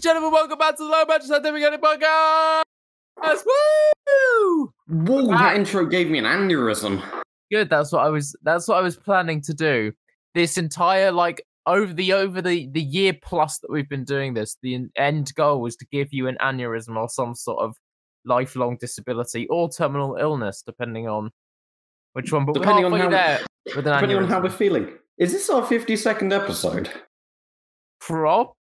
gentlemen, welcome back to the Low Budget Scientific Podcast. That's woo! Whoa, that ah. intro gave me an aneurysm. Good. That's what I was. That's what I was planning to do. This entire like over the over the the year plus that we've been doing this, the end goal was to give you an aneurysm or some sort of lifelong disability or terminal illness, depending on which one. But Depending on how- there Depending on how we're feeling. Is this our 52nd episode? Probably.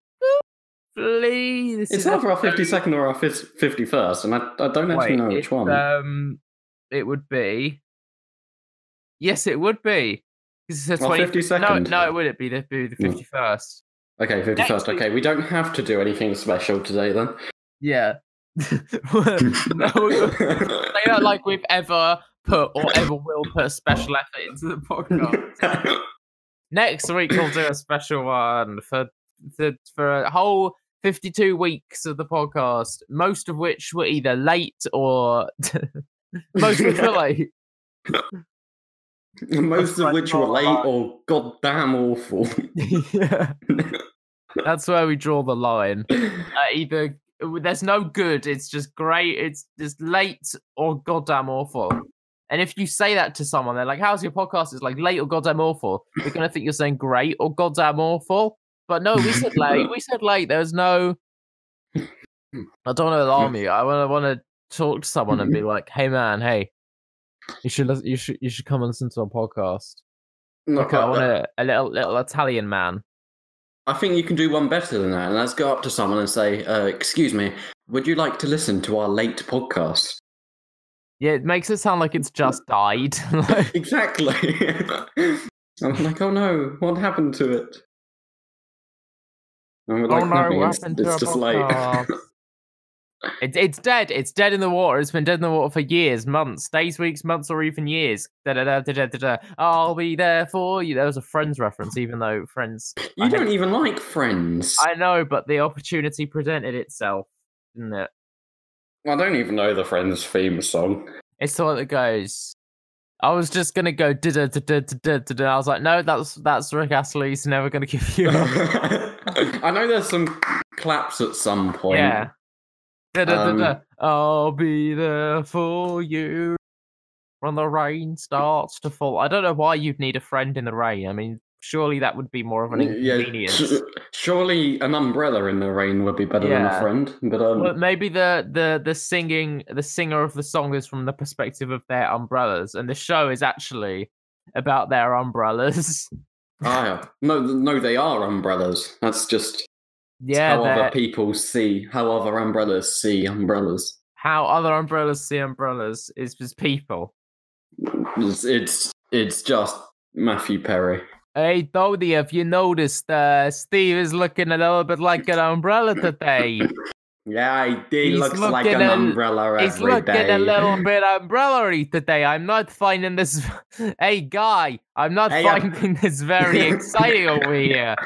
This It's either our 52nd or our 51st, and I, I don't actually Wait, know which one. Um, it would be. Yes, it would be. it's a 20 No, 52nd. no, it wouldn't be. It'd be the Hmm. fifty-first. okay, 51st. Okay, we don't have to do anything special today then. Yeah. no, they don't like we've ever put or ever will put special effort into the podcast. Next week we'll do a special one for for, for a whole fifty-two weeks of the podcast, most of which were either late or most of which were late. Most of which were late or goddamn awful. yeah. That's where we draw the line. Uh, either there's no good, it's just great, it's just late or goddamn awful. And if you say that to someone, they're like, "How's your podcast?" It's like late or goddamn awful. They're gonna think you're saying great or goddamn awful. But no, we said late. We said late. There's no. I don't want to alarm you. I want to want to talk to someone and be like, "Hey, man, hey, you should lis- you should you should come and listen to our podcast." No, Okay, I want a, a little little Italian man. I think you can do one better than that, and let's go up to someone and say, uh, "Excuse me, would you like to listen to our late podcast?" Yeah, it makes it sound like it's just died. Exactly. I'm like, "Oh no, what happened to it?" And we're oh no, "Nothing, what it's, happened to it's just late." podcast? It's it's dead. It's dead in the water. It's been dead in the water for years, months, days, weeks, months, or even years. Da da da da da da. I'll be there for you. There was a Friends reference, even though Friends. you I don't even like Friends. I know, but the opportunity presented itself, didn't it? I don't even know the Friends theme song. It's the one that goes. I was just gonna go da da da da da da da. I was like, no, that's that's Rick Astley. He's never gonna give you. I know there's some claps at some point. Yeah. Da, da, da, da. I'll be there for you when the rain starts to fall. I don't know why you'd need a friend in the rain. I mean, surely that would be more of an Yeah, inconvenience. surely an umbrella in the rain would be better than a friend. But um, But maybe the the the singing the singer of the song is from the perspective of their umbrellas, and the show is actually about their umbrellas. ah, no, no, they are umbrellas. That's just yeah, how other people see, how other umbrellas see umbrellas. how other umbrellas see umbrellas is just people. It's it's, it's just Matthew Perry. Hey, Dodie, have you noticed uh, Steve is looking a little bit like an umbrella today? Yeah, he He's looks like an a- umbrella He's looking day. a little bit umbrella today. I'm not finding this. Hey, guy, I'm not Hey, finding this very exciting over here.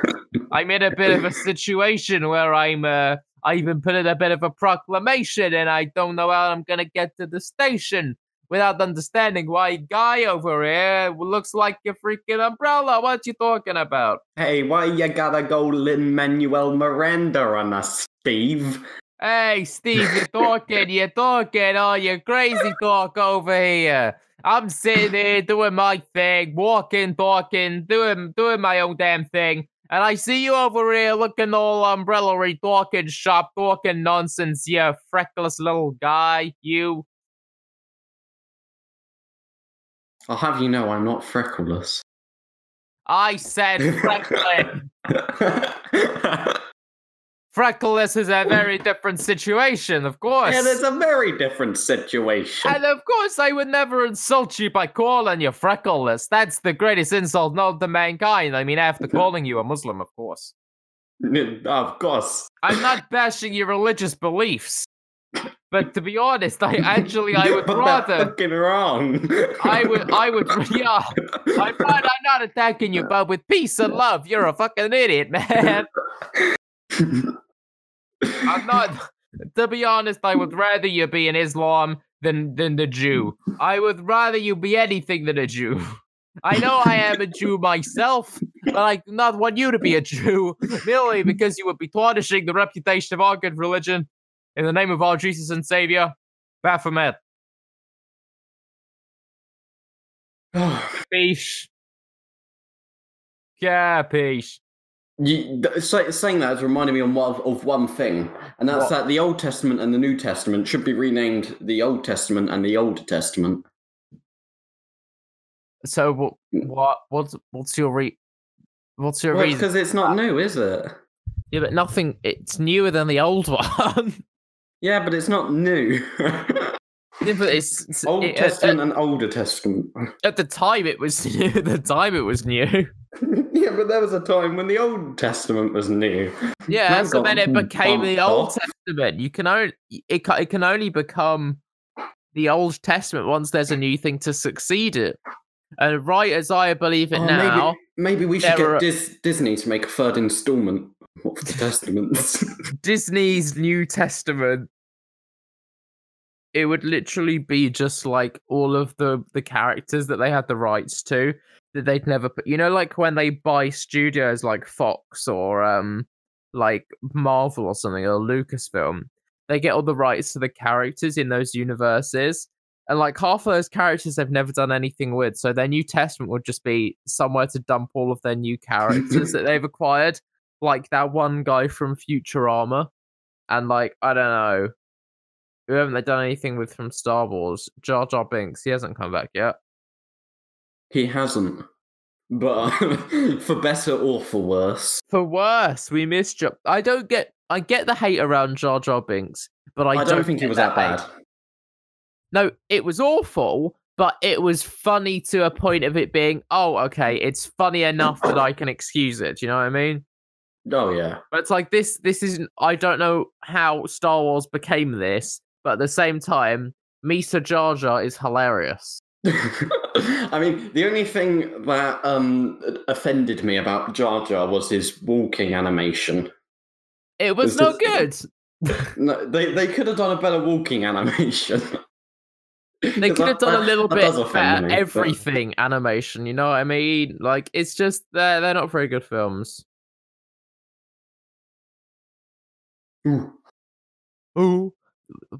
I'm in a bit of a situation where I'm. Uh, I even put in a bit of a proclamation, and I don't know how I'm gonna get to the station without understanding why guy over here looks like a freaking umbrella. What you talking about? Hey, why you gotta go Lin Manuel Miranda on us, Steve? Hey, Steve, you're talking, you're talking, oh, you crazy talk over here. I'm sitting here doing my thing, walking, talking, doing doing my own damn thing. And I see you over here looking all umbrella talking shop, talking nonsense, you freckless little guy, you. I'll have you know I'm not freckleless. I said freckling. yeah, Freckless is a very different situation, of course. Yeah, there's a very different situation. And of course, I would never insult you by calling you freckleless. That's the greatest insult known to mankind. I mean, after calling you a Muslim, of course. Of course. I'm not bashing your religious beliefs. But to be honest, I actually, I would rather. Fucking wrong. I would, I would, yeah. I'm not, I'm not attacking you, but with peace and love, you're a fucking idiot, man. I'm not. To be honest, I would rather you be an Islam than than the Jew. I would rather you be anything than a Jew. I know I am a Jew myself. but I do not want you to be a Jew merely because you would be tarnishing the reputation of our good religion in the name of our Jesus and Savior, Baphomet. Peace. Yeah, peace. You, th- say, saying that has reminded me of one, of one thing, and that's What? that the Old Testament and the New Testament should be renamed the Old Testament and the Old Testament. So what? What? What's what's your re? What's your Well, reason? because it's not new, is it? Yeah, but nothing. It's newer than the old one. Yeah, but it's not new. yeah, but it's, it's- Old it- at- Testament and Older Testament. At, the time, it was new. At the time, it was new. yeah, but there was a time when the Old Testament was new. Yeah, so then it became the Old off. Testament. You can only it it can only become the Old Testament once there's a new thing to succeed it. And right as I believe it Oh, now, maybe, maybe we should get are- Dis- Disney to make a third installment of the Testaments. Disney's New Testament, it would literally be just like all of the the characters that they had the rights to that they'd never put. You know, like when they buy studios like Fox or um like Marvel or something or Lucasfilm, they get all the rights to the characters in those universes. And like half of those characters they've never done anything with. So their new testament would just be somewhere to dump all of their new characters that they've acquired. Like that one guy from Futurama. And like, I don't know. Who haven't they done anything with from Star Wars? Jar Jar Binks, he hasn't come back yet. he hasn't. But for better or for worse, For worse, we missed Jar. I don't get I get the hate around Jar Jar Binks, but I, I, don't, think it was that hate. bad. No, it was awful, but it was funny to a point of it being, oh, okay, it's funny enough that I can excuse it. Do you know what I mean? Oh yeah. But it's like this. This isn't. I don't know how Star Wars became this, but at the same time, Misa Jar Jar is hilarious. I mean, the only thing that um, offended me about Jar Jar was his walking animation. It was It's no just- good. No, they they could have done a better walking animation. They could have done a little bit better me, but- everything animation. You know what I mean? Like it's just they're they're not very good films. Ooh. Ooh,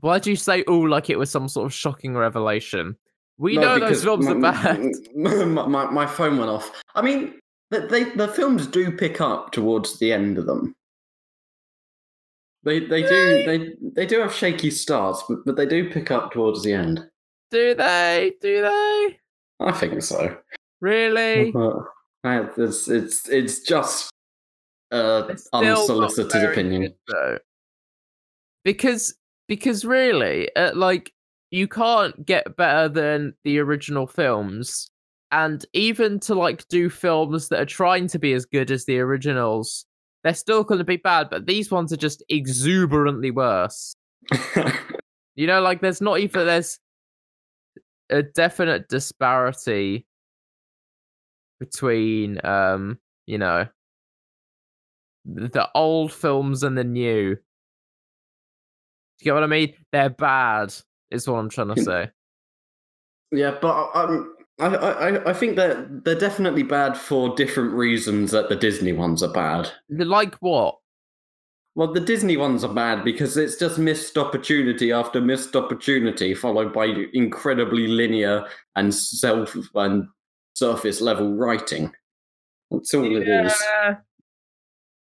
why do you say ooh like it was some sort of shocking revelation? We No, know those films are my- bad. My, my, my phone went off. I mean, they, they, the films do pick up towards the end of them. They they do they they do have shaky starts, but, but they do pick up towards the end. Do they? Do they? I think so. Really? Uh, it's it's it's just uh, still not unsolicited opinion. good. Because because really, uh, like you can't get better than the original films, and even to like do films that are trying to be as good as the originals, they're still going to be bad. But these ones are just exuberantly worse. You know, like there's not even there's a definite disparity between um, you know, the old films and the new. Do you get what I mean? They're bad, is what I'm trying to say. yeah, but um, I, I I think that they're definitely bad for different reasons. That the Disney ones are bad. Like what? Well, the Disney ones are bad because it's just missed opportunity after missed opportunity, followed by incredibly linear and self and surface level writing. That's all it is.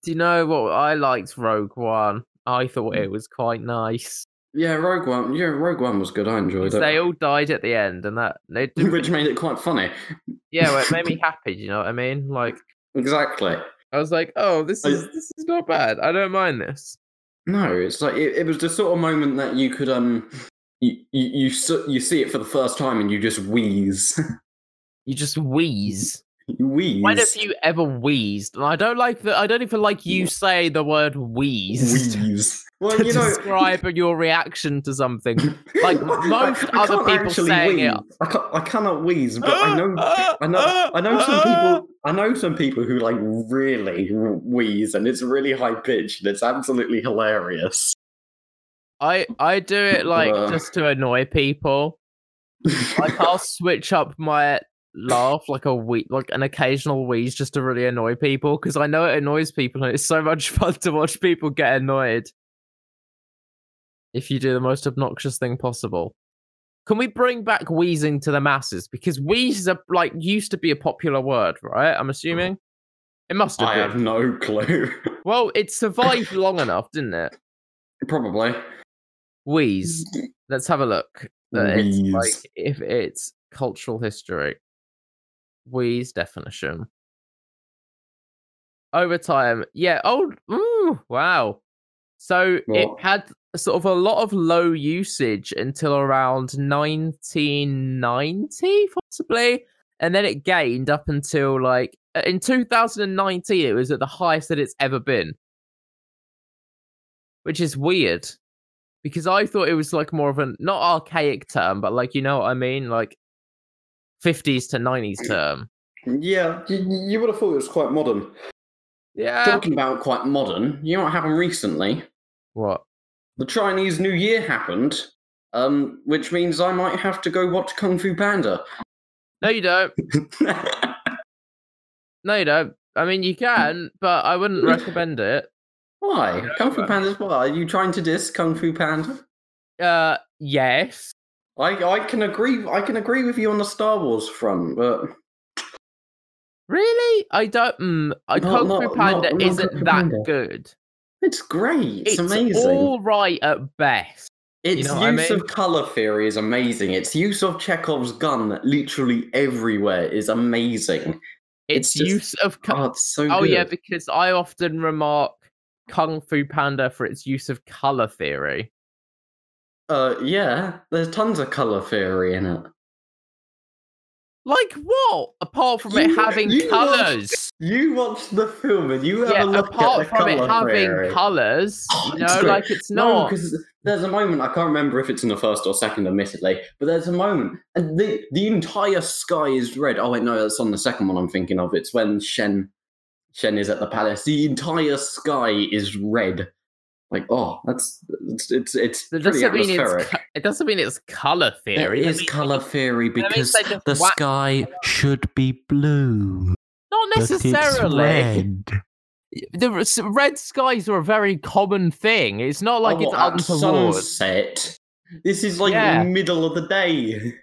Do you know what? I liked Rogue One. I thought it was quite nice. Yeah, Rogue One. Yeah, Rogue One was good. I enjoyed it. They all died at the end, and that which made it quite funny. yeah, well, it made me happy. Do you know what I mean? Like Exactly. I was like, oh, this I- is this is not bad. I don't mind this. No, it's like it, it was the sort of moment that you could um. You, you you you see it for the first time and you just wheeze. You just wheeze. You wheeze. When have you ever wheezed? And I don't like the. I don't even like you say the word wheeze wheeze? Well, to you know, describe your reaction to something. Like, most other can't people actually saying it- I, can't, I cannot wheeze, but I know, I know, I know some people. I know some people who like really wheeze, and it's really high pitched. and It's absolutely hilarious. I I do it like Uh. just to annoy people. Like I'll switch up my laugh like a wee like an occasional wheeze just to really annoy people because I know it annoys people and it's so much fun to watch people get annoyed if you do the most obnoxious thing possible. Can we bring back wheezing to the masses? Because wheeze is a, like used to be a popular word, right? I'm assuming it must have I been. have no clue. Well, it survived long enough, didn't it? Probably. Wheeze. Let's have a look. That it's like if it's cultural history. Wheeze definition. Over time, yeah. Oh, ooh, wow. So it had sort of a lot of low usage until around 1990, possibly, and then it gained up until like uh, in 2019. It was at the highest that it's ever been, which is weird because I thought it was like more of a not archaic term, but like you know what I mean, like 50s to 90s term. Yeah, you, you would have thought it was quite modern. Yeah. Talking about quite modern, you know what happened recently? What? The Chinese New Year happened, um, which means I might have to go watch Kung Fu Panda. No, you don't. No, you don't. I mean, you can, but I wouldn't recommend it. Why? Kung Fu Panda's what? Are you trying to diss Kung Fu Panda? Uh, yes. I I can agree I can agree with you on the Star Wars front, but Really? I don't. Mm, I Not- Kung Fu Panda not- not isn't Kung that Panda. good. it's great. It's, It's amazing. all right at best. its know what I use mean? of color theory is amazing. Its use of Chekhov's gun literally everywhere is amazing. Its It's just- use of. co- Oh, it's so oh good. yeah, because I often remark Kung Fu Panda for its use of color theory. Uh, yeah, there's tons of color theory in it. Like what? Apart from it having you watched- colors. You watch the film and you have Yeah, a look apart at the from it having theory. colors, Oh, you know, like it's not. because there's a moment I can't remember if it's in the first or second, admittedly, but there's a moment and the the entire sky is red. Oh wait, no, that's on the second one I'm thinking of. It's when Shen Shen is at the palace. The entire sky is red. Like, oh, that's it's it's, it's pretty doesn't mean it's. It doesn't mean it's color It theory. That is means- color theory because the whack- sky should be blue. Not necessarily. red. The red skies are a very common thing. It's not like Oh, it's at untoward. sunset. This is like Yeah. the middle of the day.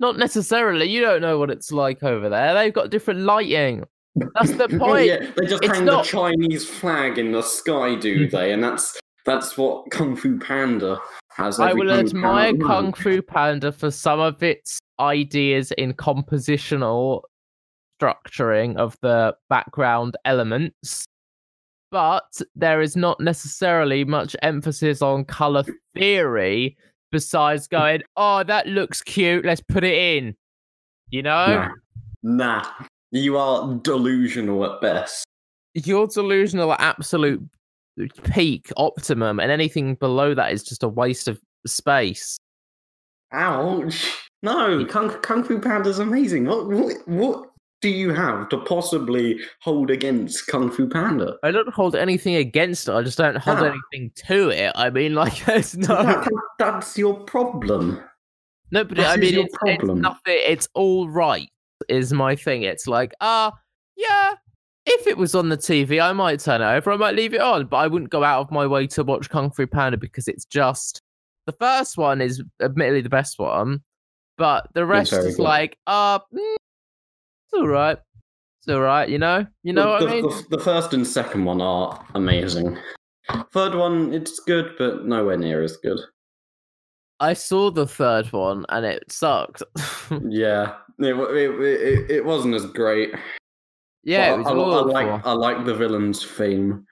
Not necessarily. You don't know what it's like over there. They've got different lighting. That's the point. yeah, they just It's hang not- the Chinese flag in the sky, do hmm. they? And that's that's what Kung Fu Panda has. I will Kung admire Panda- Kung Fu Panda for some of its ideas in compositional structuring of the background elements, but there is not necessarily much emphasis on color theory besides going, oh, that looks cute, let's put it in. You know? Nah. nah, you are delusional at best. You're delusional at absolute peak optimum, and anything below that is just a waste of space. Ouch! No, Kung, Kung Fu Panda's amazing. What, what what do you have to possibly hold against Kung Fu Panda? I don't hold anything against it. I just don't hold Ah. anything to it. I mean, like, there's no, That- that's your problem. no, but I mean, it's, it's problem. nothing. It's all right. Is my thing. It's like, ah, yeah. If it was on the TV, I might turn it over. I might leave it on, but I wouldn't go out of my way to watch Kung Fu Panda because it's just the first one is admittedly the best one, but the rest is good. like, uh, mm, it's all right. It's all right. You know. You know the, what I mean? the, the first and second one are amazing. Third one, it's good, but nowhere near as good. I saw the third one and it sucked. Yeah, it, it, it, it wasn't as great. yeah, it was I, I, I like I like the villain's theme.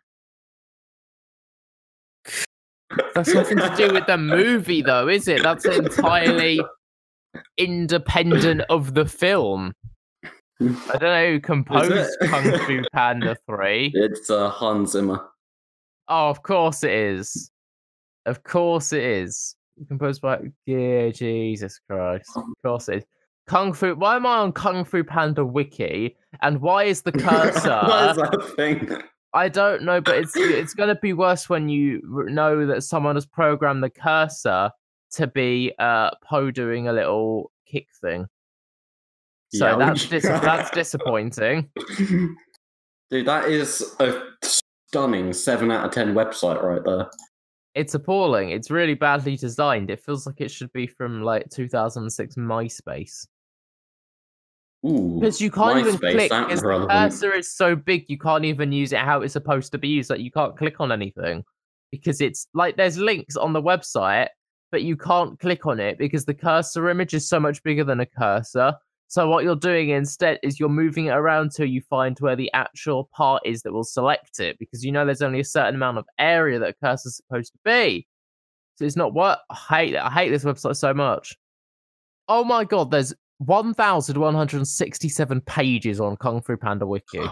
That's nothing to do with the movie, though, is it? That's entirely independent of the film. I don't know who composed? Kung Fu Panda 3. It's uh, Hans Zimmer. Oh, of course it is. Of course it is. Composed by. Yeah, Jesus Christ. Of course it is. Kung Fu. Why am I on Kung Fu Panda Wiki? And why is the cursor. is that thing? I don't know, but it's it's going to be worse when you know that someone has programmed the cursor to be uh Po doing a little kick thing. So Yeah, that's dis- that's disappointing. Dude, that is a stunning seven out of ten website right there. It's appalling. It's really badly designed. It feels like it should be from like 2006 MySpace. Ooh, Because you can't even click. Because the cursor is so big, you can't even use it how it's supposed to be used. Like you can't click on anything because it's like there's links on the website, but you can't click on it because the cursor image is so much bigger than a cursor. So what you're doing instead is you're moving it around till you find where the actual part is that will select it because you know there's only a certain amount of area that a cursor's supposed to be. So it's not what I hate it. I hate this website so much. Oh my god, there's 1,167 pages on Kung Fu Panda Wiki.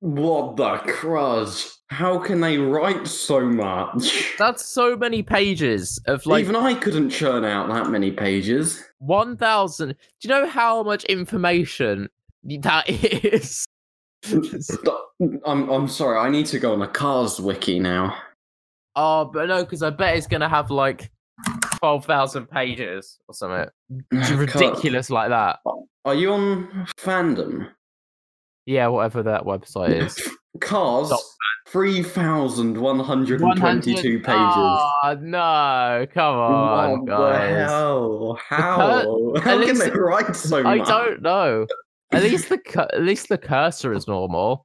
What the crud? How can they write so much? That's so many pages of like Even I couldn't churn out that many pages. 1,000. Do you know how much information that is? I'm I'm sorry. I need to go on a Cars wiki now. oh, but no, because I bet it's going to have like 12,000 pages or something. Ridiculous like that. Are you on fandom? Yeah, whatever that website is. Cars, Stop three thousand one hundred and twenty-two pages. Oh, no. Come on, what guys. the hell? How? How can they write so I much? don't know. At least the cu- at least the cursor is normal.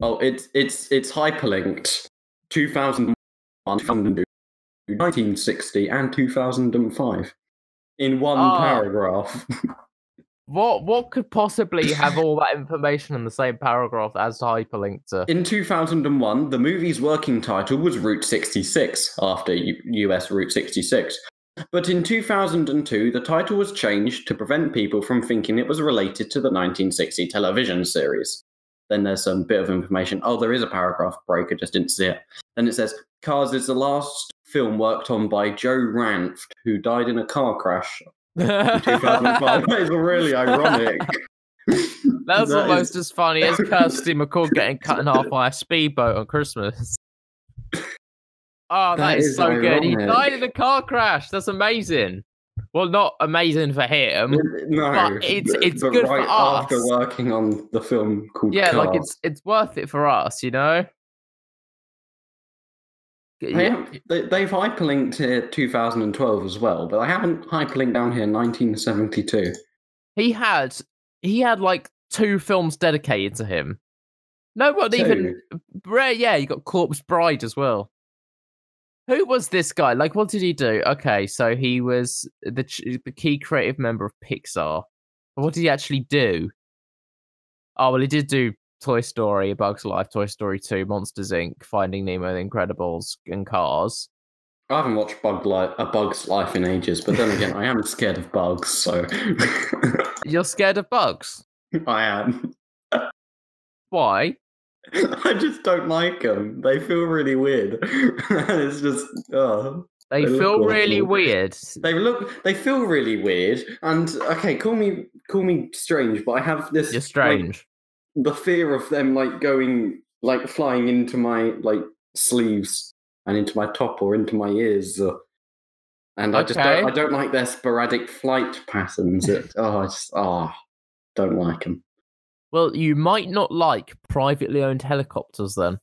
Oh, it's it's it's hyperlinked. 2001, 1960, and 2005 in one Oh. paragraph. What what could possibly have all that information in the same paragraph as hyperlinked to? In 2001, the movie's working title was Route 66, after U- US Route 66. But in 2002, the title was changed to prevent people from thinking it was related to the 1960 television series. Then there's some bit of information. Oh, there is a paragraph break, I just didn't see it. Then it says Cars is the last film worked on by Joe Ranft, who died in a car crash in 2005. that is really ironic. That's That almost is- as funny as Kirsty MacColl getting cut in half by a speedboat on Christmas. Oh, That is, is so good. He died in a car crash. That's amazing. Well, not amazing for him. No, But it's- but- it's but good for right after working on the film called Yeah, like it's it's worth it for us, you know. They Yeah, have, they, they've hyperlinked here 2012 as well, but I haven't hyperlinked down here 1972. He had he had like two films dedicated to him. No one even yeah, you got Corpse Bride as well. Who was this guy? Like, what did he do? Okay, so he was the ch- the key creative member of Pixar. But what did he actually do? Oh well, he did do Toy Story, A Bug's Life, Toy Story Two, Monsters Inc., Finding Nemo, The Incredibles, and Cars. I haven't watched Bug Life, A Bug's Life in ages, but then again, I am scared of bugs, so You're scared of bugs? I am. Why? I just don't like them. They feel really weird. it's just, oh. They They feel really weird. They look, they feel really weird. And okay, call me, call me strange, but I have this You're like, strange. the fear of them like going like flying into my like sleeves and into my top or into my ears uh, and i just don't, i don't like their sporadic flight patterns it, oh i just oh don't like them Well, you might not like privately owned helicopters then.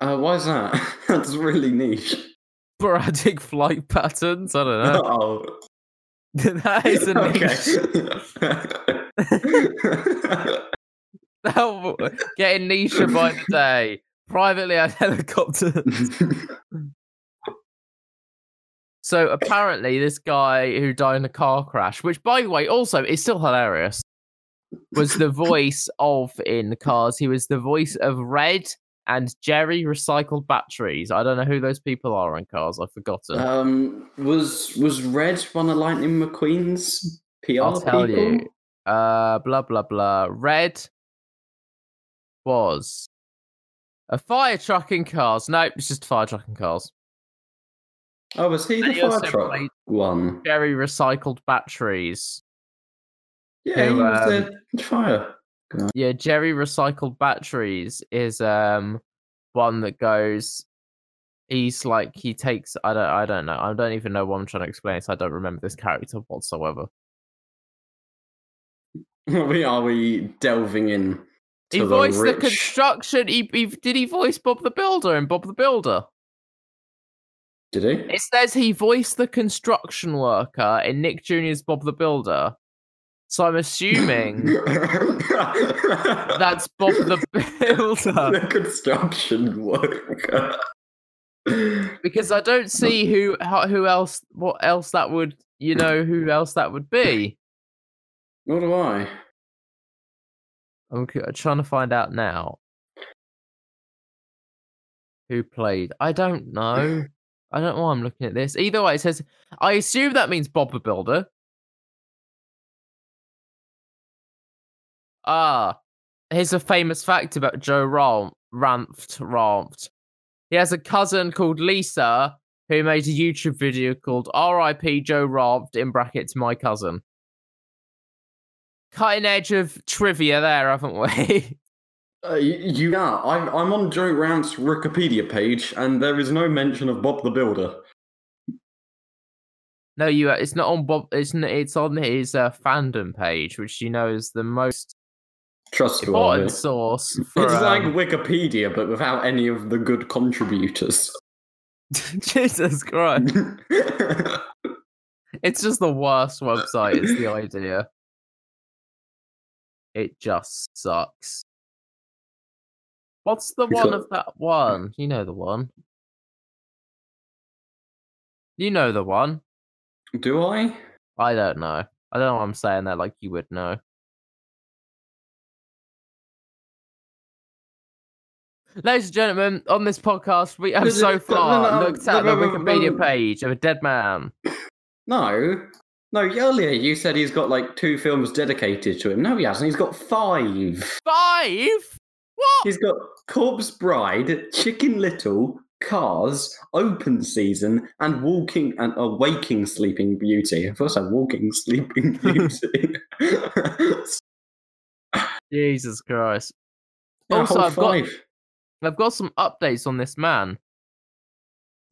uh why is that that's really niche Sporadic flight patterns? I don't know. oh that is a niche. okay Getting niche by the day. Privately owned helicopters. So apparently, this guy who died in a car crash, which by the way, also is still hilarious, was the voice of in Cars. He was the voice of Red and Jerry Recycled Batteries. I don't know who those people are in Cars. I've forgotten. um was was red one of lightning mcqueen's pr I'll tell people? you. Uh, blah blah blah. Red was a fire truck in Cars. Nope, it's just a fire truck in Cars. Oh, was he the They also fire truck one? Jerry Recycled Batteries. Yeah, who, he was um, the fire. Yeah, Jerry Recycled Batteries is um one that goes. He's like he takes. I don't. I don't know. I don't even know what I'm trying to explain. So I don't remember this character whatsoever. Are we are we delving in? He voiced the, rich? construction. He, he did he voice Bob the Builder in Bob the Builder? Did he? It says he voiced the construction worker in Nick Jr.'s Bob the Builder. So I'm assuming that's Bob the Builder the construction worker. because I don't see who who else what else that would you know who else that would be. Nor do I. I'm trying to find out now. Who played? I don't know. I don't know why I'm looking at this. Either way, it says I assume that means Bob the Builder. Ah, here's a famous fact about Joe Ram- Ranft Ranft. He has a cousin called Lisa who made a YouTube video called R.I.P. Joe Ranft in brackets my cousin. Cutting edge of trivia there, haven't we? Uh, you, you are. I'm, I'm on Joe Ranft's Wikipedia page, and there is no mention of Bob the Builder. No, you. It's not on Bob. It's it's on his uh, fandom page, which you know is the most Trustworthy. source. It's like um, Wikipedia, but without any of the good contributors. Jesus Christ! It's just the worst website. Is the idea? It just sucks. What's the one got- of that one? You know the one. You know the one. Do I? I don't know. I don't know why I'm saying that like you would know. Ladies and gentlemen, on this podcast, we have so no, far no, looked at no, the no, no, Wikipedia no. page of a dead man. No. No, earlier you said he's got like two films dedicated to him. No, he hasn't. He's got five. Five? What? He's got Corpse Bride, Chicken Little, Cars, Open Season, and Walking and uh, Waking Sleeping Beauty. I thought I said Walking Sleeping Beauty. Jesus Christ. Yeah, Also, I've got-. I've got some updates on this man.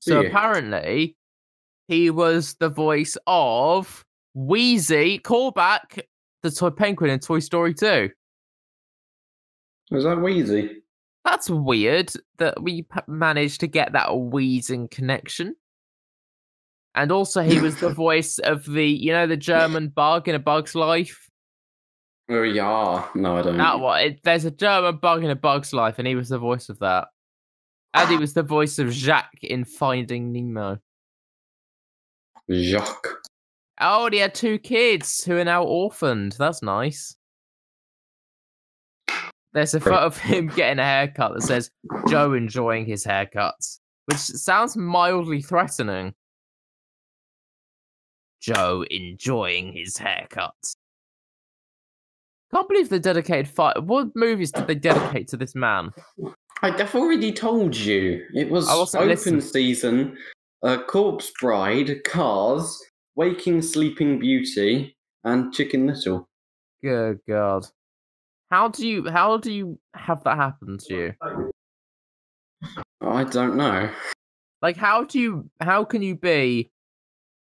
So you? apparently, he was the voice of Wheezy. Callback the toy penguin in Toy Story 2. Was that Wheezy? That's weird that we p- managed to get that wheezing connection. And also, he was the voice of the, you know, the German bug in A Bug's Life. Oh yeah. No, I don't. That one. It, there's a German bug in A Bug's Life, and he was the voice of that. And he was the voice of Jacques in Finding Nemo. Jacques. Oh, he had two kids who are now orphaned. That's nice. There's a photo of him getting a haircut that says Joe enjoying his haircuts, which sounds mildly threatening. Joe enjoying his haircuts. Can't believe they dedicated five. What movies did they dedicate to this man? I've already told you. It was open listening. season, uh, Corpse Bride, Cars, Waking Sleeping Beauty, and Chicken Little. Good God. How do you how do you have that happen to you? I don't know. Like how do you how can you be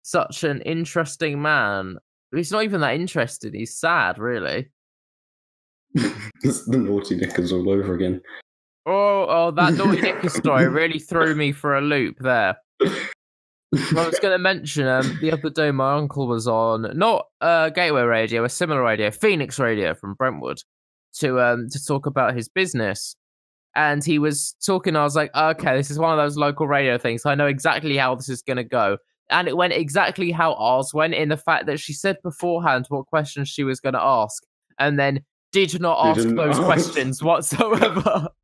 such an interesting man? He's not even that interested, he's sad, really. it's the naughty knickers all over again. Oh, oh, that naughty Nicker story really threw me for a loop there. Well, I was going to mention um, the other day my uncle was on not uh, Gateway Radio, a similar radio, Phoenix Radio from Brentwood, to um to talk about his business. And he was talking. I was like, okay, this is one of those local radio things. I know exactly how this is going to go. And it went exactly how ours went in the fact that she said beforehand what questions she was going to ask, and then did not ask Didn't those ask. questions whatsoever.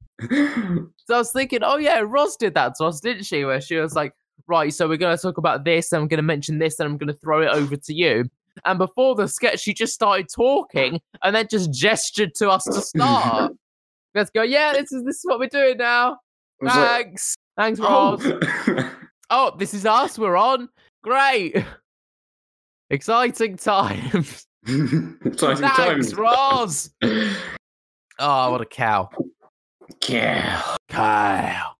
So I was thinking, oh yeah, Roz did that to us, didn't she? Where she was like, right, so we're going to talk about this, and I'm going to mention this, and I'm going to throw it over to you. And before the sketch, she just started talking and then just gestured to us to start. Let's go, yeah, this is this is what we're doing now. Was like, Thanks. Thanks, Roz. oh. Oh, this is us. We're on. Great. Exciting times. Exciting Thanks, times. Roz. Oh, what a cow. Yeah. Cow.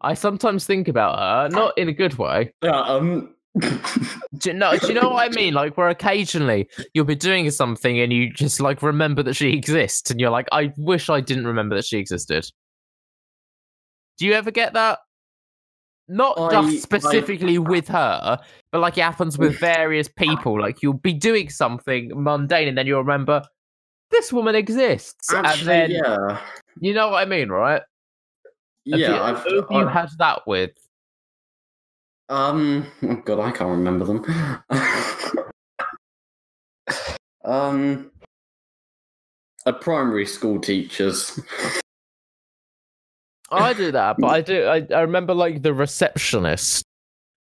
I sometimes think about her, not in a good way. Yeah, um, Do you know? Do you know what I mean? Like, where occasionally you'll be doing something and you just like remember that she exists, and you're like, I wish I didn't remember that she existed. Do you ever get that? Not I- just I- specifically with her, but like it happens with various people. Like you'll be doing something mundane, and then you'll remember this woman exists, and Actually, then yeah, you know what I mean, right? Have yeah. you, I've, who have you I've- had that with? Um, oh God, I can't remember them. um, a primary school teachers. I do that, but I do. I, I remember like the receptionist.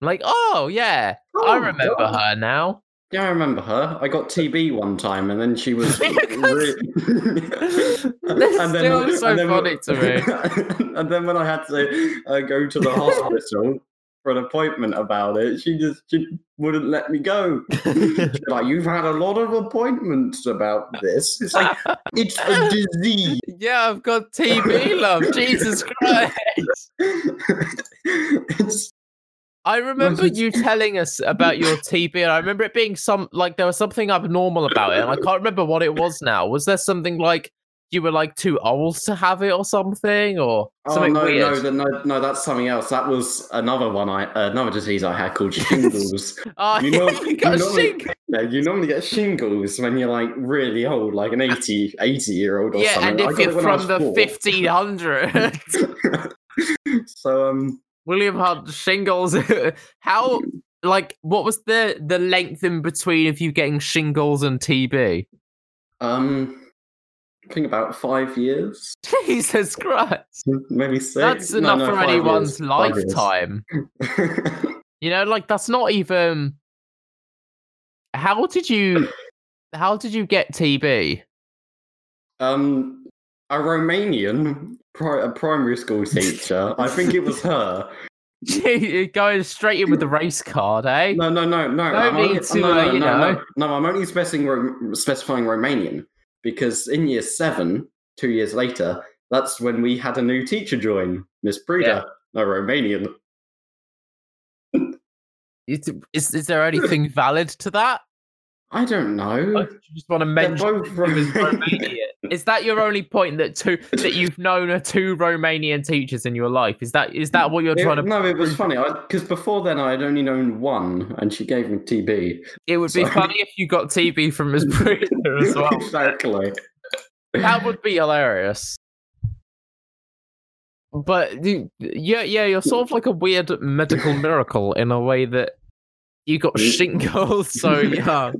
Like, oh yeah, I Oh, remember God. her now. Yeah, I remember her. I got TB one time, and then she was. And still so and then- funny to me. and then when I had to uh, go to the hospital for an appointment about it, she just she wouldn't let me go. Like, you've had a lot of appointments about this. It's like it's a disease. yeah, I've got TB, love. Jesus Christ. it's I remember you telling us about your TB, and I remember it being some like there was something abnormal about it, and I can't remember what it was now. Was there something like you were like too old to have it or something, or oh something no, weird? no, no, no, that's something else. That was another one. I another disease I had called shingles. Oh, You know- you you shingles. Yeah, you normally get shingles when you're like really old, like an 80, 80 year old or Yeah, something. and I if you're from the four. 1500s, so um, William had shingles. How, like, what was the the length in between of you getting shingles and TB? um, think about five years, Jesus Christ, maybe six. that's No, enough no, for anyone's years, lifetime. You know, like that's not even. How did you? How did you get TB? um, a Romanian pri- a primary school teacher. I think it was her. You're Going straight in with the race card, eh? No, no, no, no. No I'm only, to, no, uh, no, you no, know. no, no, I'm only specifying, specifying Romanian because in year seven, two years later, that's when we had a new teacher join, Miss Breda, a Romanian. Is, is, is there anything valid to that? I don't know. Or do you just want to mention both Romanian. Is that your only point that two that you've known are two Romanian teachers in your life? Is that is that what you're It- trying to? no, it was funny because before then I had only known one, and she gave me TB. It would be funny if you got TB from Miss Breeder as well. exactly. That would be hilarious. But you- yeah, yeah, you're sort of like a weird medical miracle in a way that you got shingles so young.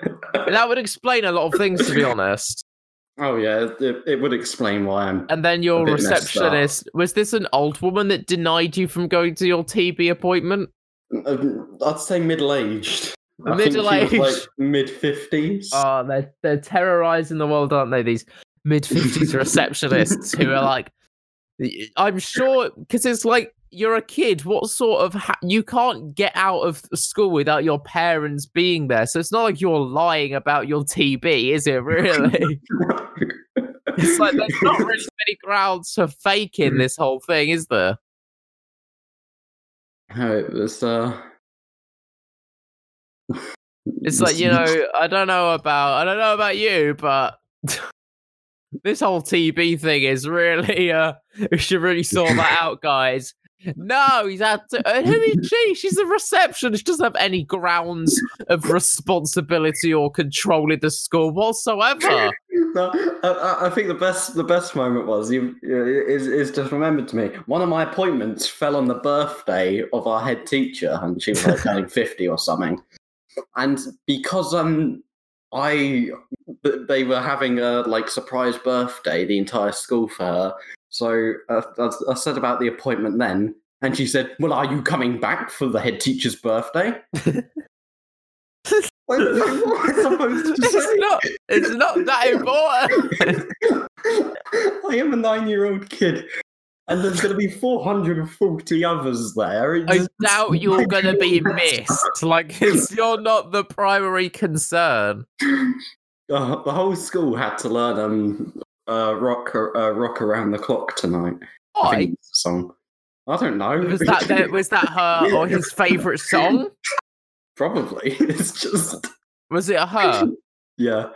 That would explain a lot of things, to be honest. Oh yeah, it, it would explain why I'm. And then your receptionist was this an old woman that denied you from going to your TB appointment? um, I'd say think she was like mid fifties. Oh, they're they're terrorizing the world, aren't they? These mid fifties receptionists who are like, I'm sure because it's like you're a kid. What sort of ha- you can't get out of school without your parents being there, so it's not like you're lying about your TB, is it? Really? it's like there's not really many grounds for faking this whole thing, is there? How it was. Uh, It's like you know, I don't know about I don't know about you, but this whole TB thing is really uh we should really sort that out, guys. No, he's had to. Uh, who is she? She's a receptionist. She doesn't have any grounds of responsibility or control in the school whatsoever. No, I- I, think the best the best moment was you is is just remembered to me. One of my appointments fell on the birthday of our head teacher, and she was like turning fifty or something. And because um I they were having a like surprise birthday, the entire school for her. So uh, I, I said about the appointment then, and she said, "Well, are you coming back for the head teacher's birthday?" What what am I supposed to It's say? not. It's not that important. I am a nine-year-old kid, and there's going to be 440 others there. It I just- doubt you're gonna be missed. Like, it's, you're not the primary concern. Uh, the whole school had to learn um uh, rock uh, rock around the clock tonight. I Why? think it's a song. I don't know. Was that the, was that her or his favorite song? Probably. It's just Was it a her? yeah.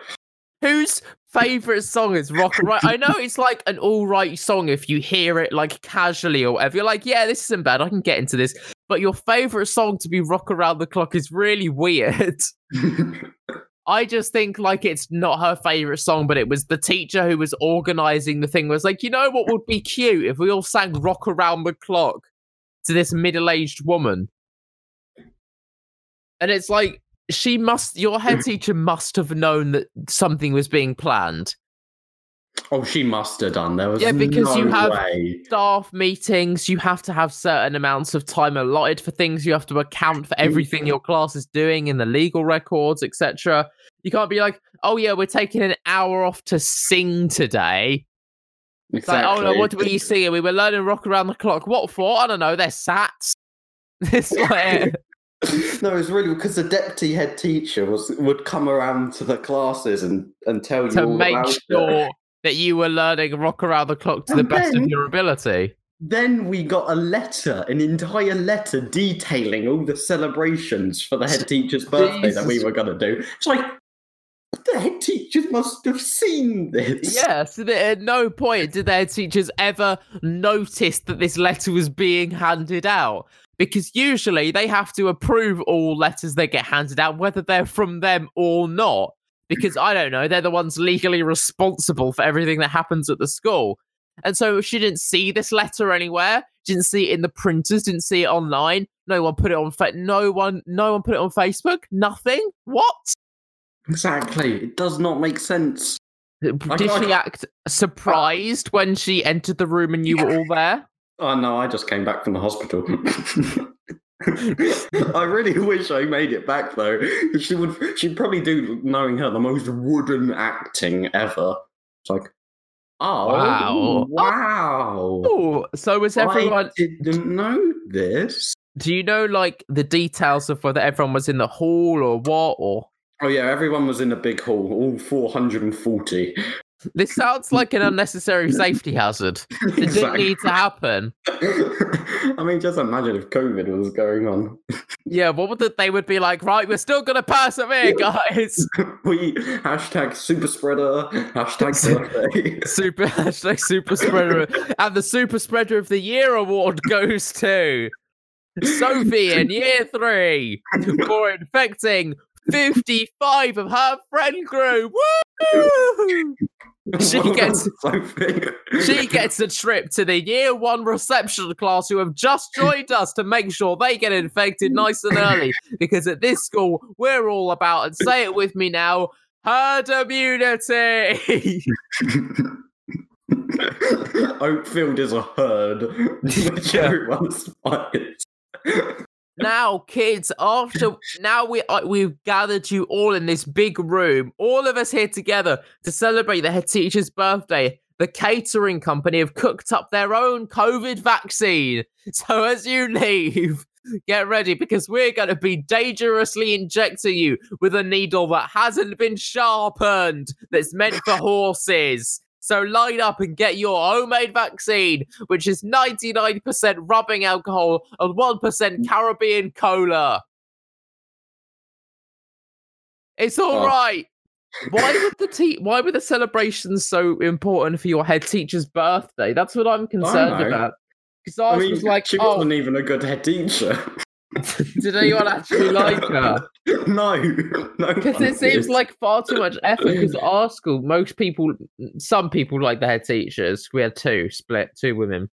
Whose favorite song is Rock Right? I know it's like an all right song if you hear it like casually or whatever. You're like, yeah, this isn't bad. I can get into this. But your favorite song to be Rock Around the Clock is really weird. I just think like it's not her favorite song, but it was the teacher who was organizing the thing was like, you know what would be cute if we all sang Rock Around the Clock to this middle aged woman. And it's like, she must, your head mm-hmm. teacher must have known that something was being planned. oh, she must have done. There was Yeah, because no you have- way. Staff meetings, you have to have certain amounts of time allotted for things. You have to account for mm-hmm. everything your class is doing in the legal records, etc. You can't be like, oh yeah, we're taking an hour off to sing today. It's like, oh no, what were you singing? We were learning rock around the clock. What for? I don't know. They're sats. it's like, no, it's really because the deputy head teacher was would come around to the classes and, and tell you to make about it. sure that you were learning rock around the clock to the And best then- of your ability. Then we got a letter, an entire letter detailing all the celebrations for the head teacher's birthday that we were going to do. It's like, the head teachers must have seen this. That at no point did their teachers ever notice that this letter was being handed out. Because usually they have to approve all letters that get handed out, whether they're from them or not. Because I don't know, they're the ones legally responsible for everything that happens at the school. And so she didn't see this letter anywhere. Didn't see it in the printers. Didn't see it online. No one put it on. Fa- no one. No one put it on Facebook. Nothing. What? Exactly. It does not make sense. Did I- she I- act surprised when she entered the room and you were all there? Oh no, I just came back from the hospital. I really wish I made it back though. She would she'd probably do knowing her the most wooden acting ever. It's like Oh Wow. Wow. Oh, so was everyone? I didn't know this. Do you know like the details of whether everyone was in the hall or what? Or Oh yeah, everyone was in a big hall, all 440. this sounds like an unnecessary safety hazard. It didn't need to happen. I mean, just imagine if COVID was going on. Yeah, what would the, they would be like? Right, we're still gonna persevere, guys. we hashtag super spreader, hashtag birthday. Super hashtag super spreader, and the super spreader of the year award goes to Sophie in year three for infecting 55 of her friend group. Woo! She gets- She gets a trip to the year one reception class who have just joined us to make sure they get infected nice and early. Because at this school, we're all about, and say it with me now, herd immunity. Oakfield is a herd, which Yeah. everyone spires. Now, kids, after now we we've gathered you all in this big room, all of us here together to celebrate the head teacher's birthday. The catering company have cooked up their own COVID vaccine. So as you leave, get ready because we're going to be dangerously injecting you with a needle that hasn't been sharpened, that's meant for horses. So line up and get your homemade vaccine, which is 99% rubbing alcohol and 1% mm. Caribbean cola. It's all Oh. right. Why would the te- why were the celebrations so important for your head teacher's birthday? That's what I'm concerned about. Because I I mean, was like, she oh, wasn't even a good head teacher. did anyone actually like her? no, no. Because it seems like far too much effort. Because our school, most people, some people like the head teachers. We had two split, two women.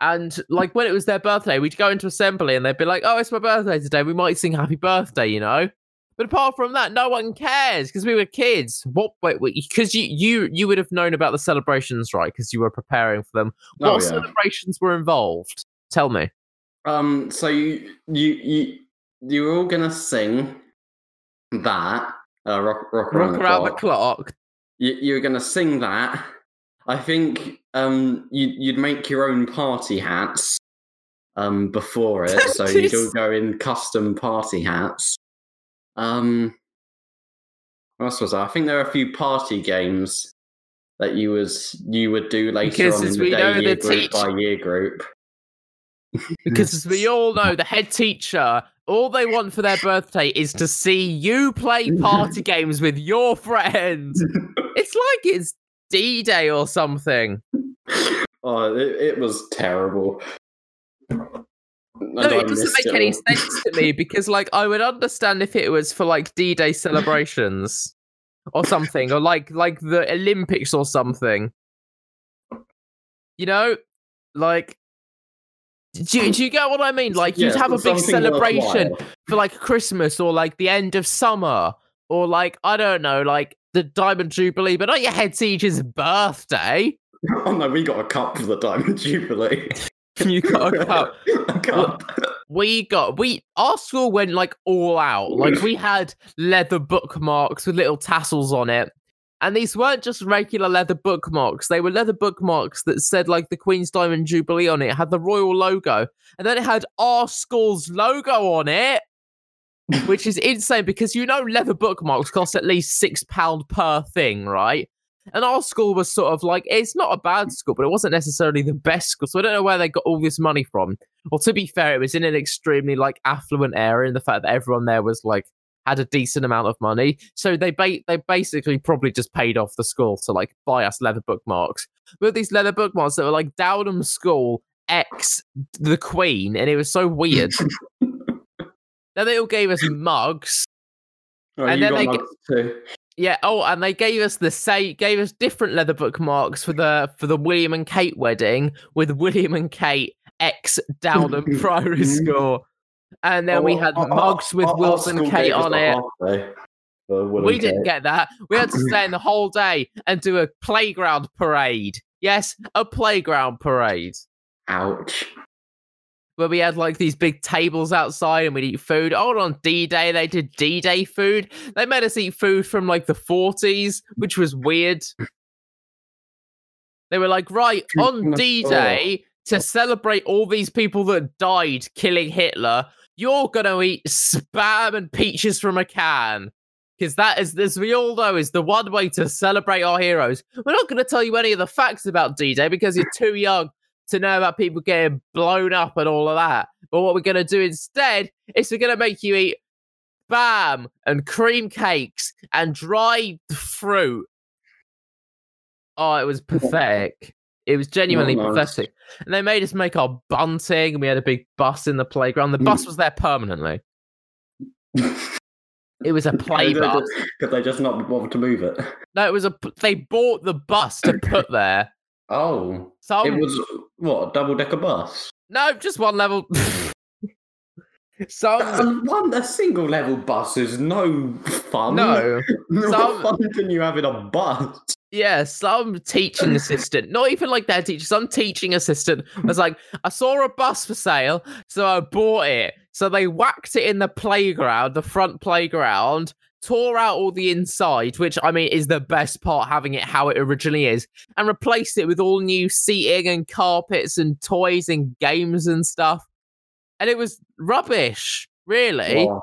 And like when it was their birthday, we'd go into assembly and they'd be like, "Oh, it's my birthday today. We might sing happy birthday," you know. But apart from that, no one cares because we were kids. What? Wait, because you you you would have known about the celebrations, right? Because you were preparing for them. Oh, what Oh, yeah. celebrations were involved? Tell me. Um, so you you you you were all gonna sing that uh, rock rock around, Rock the, around the clock. clock. You, you were gonna sing that. I think um you you'd make your own party hats um before it, so you'd all go in custom party hats. Um, what else was there? I think there are a few party games that you was you would do later Because on in the day, the year group teach- by year group. Because as we all know, the head teacher All they want for their birthday is to see you play party games with your friends. It's like it's D Day or something. Oh, it, it was terrible. No, it doesn't make any sense to me because, like, I would understand if it was for like D Day celebrations or something, or like like the Olympics or something. You know, like, do you, do you get what I mean? Like, you'd have a big celebration worthwhile. for like Christmas or like the end of summer or like I don't know, like the Diamond Jubilee, but not your head siege's birthday. Oh no, we got a cup for the Diamond Jubilee. You got a cup. a cup. we got we our school went like all out. Like we had leather bookmarks with little tassels on it. And these weren't just regular leather bookmarks. They were leather bookmarks that said like the Queen's Diamond Jubilee on it. It had the royal logo. And then it had our school's logo on it. Which is insane because you know leather bookmarks cost at least six pound per thing, right? And our school was sort of like it's not a bad school, but it wasn't necessarily the best school. So I don't know where they got all this money from. Well, to be fair, it was in an extremely like affluent area, and the fact that everyone there was like had a decent amount of money, so they ba- they basically probably just paid off the school to like buy us leather bookmarks. But these leather bookmarks that were like Dowdham School X the Queen, and it was so weird. then they all gave us mugs. Oh, and then they too. Yeah. Oh, and they gave us the say gave us different leather bookmarks for the for the William and Kate wedding with William and Kate X Dowdham Primary School, and then we Oh, had our- mugs with our- our Wilson Kate on it. half day for Will We didn't get that. We had to stay in the whole day and do a playground parade. Yes, a playground parade Ouch. where we had like these big tables outside and we'd eat food. Oh, on D Day, they did D Day food. They made us eat food from like the 40s, which was weird. They were like, right, on Oh. D Day, to celebrate all these people that died killing Hitler, you're going to eat spam and peaches from a can. Because that is, as we all know, is the one way to celebrate our heroes. We're not going to tell you any of the facts about D Day because you're too young to know about people getting blown up and all of that. But what we're going to do instead is we're going to make you eat spam and cream cakes and dried fruit. Oh, it was pathetic. It was genuinely Not nice. pathetic. And they made us make our bunting, and we had a big bus in the playground. The Mm. bus was there permanently. It was a play bus. Could they just not bother to move it? No, it was a. They bought the bus to put there. Oh, So it was what a double decker bus. no, just one level. Some And one a single level bus is no fun. no. what some- fun can you have in a bus? Yeah, some teaching assistant, not even like their teacher, some teaching assistant was like, I saw a bus for sale, so I bought it. So they whacked it in the playground, the front playground, tore out all the inside, which I mean is the best part, having it how it originally is, and replaced it with all new seating and carpets and toys and games and stuff. And it was rubbish, really. Wow,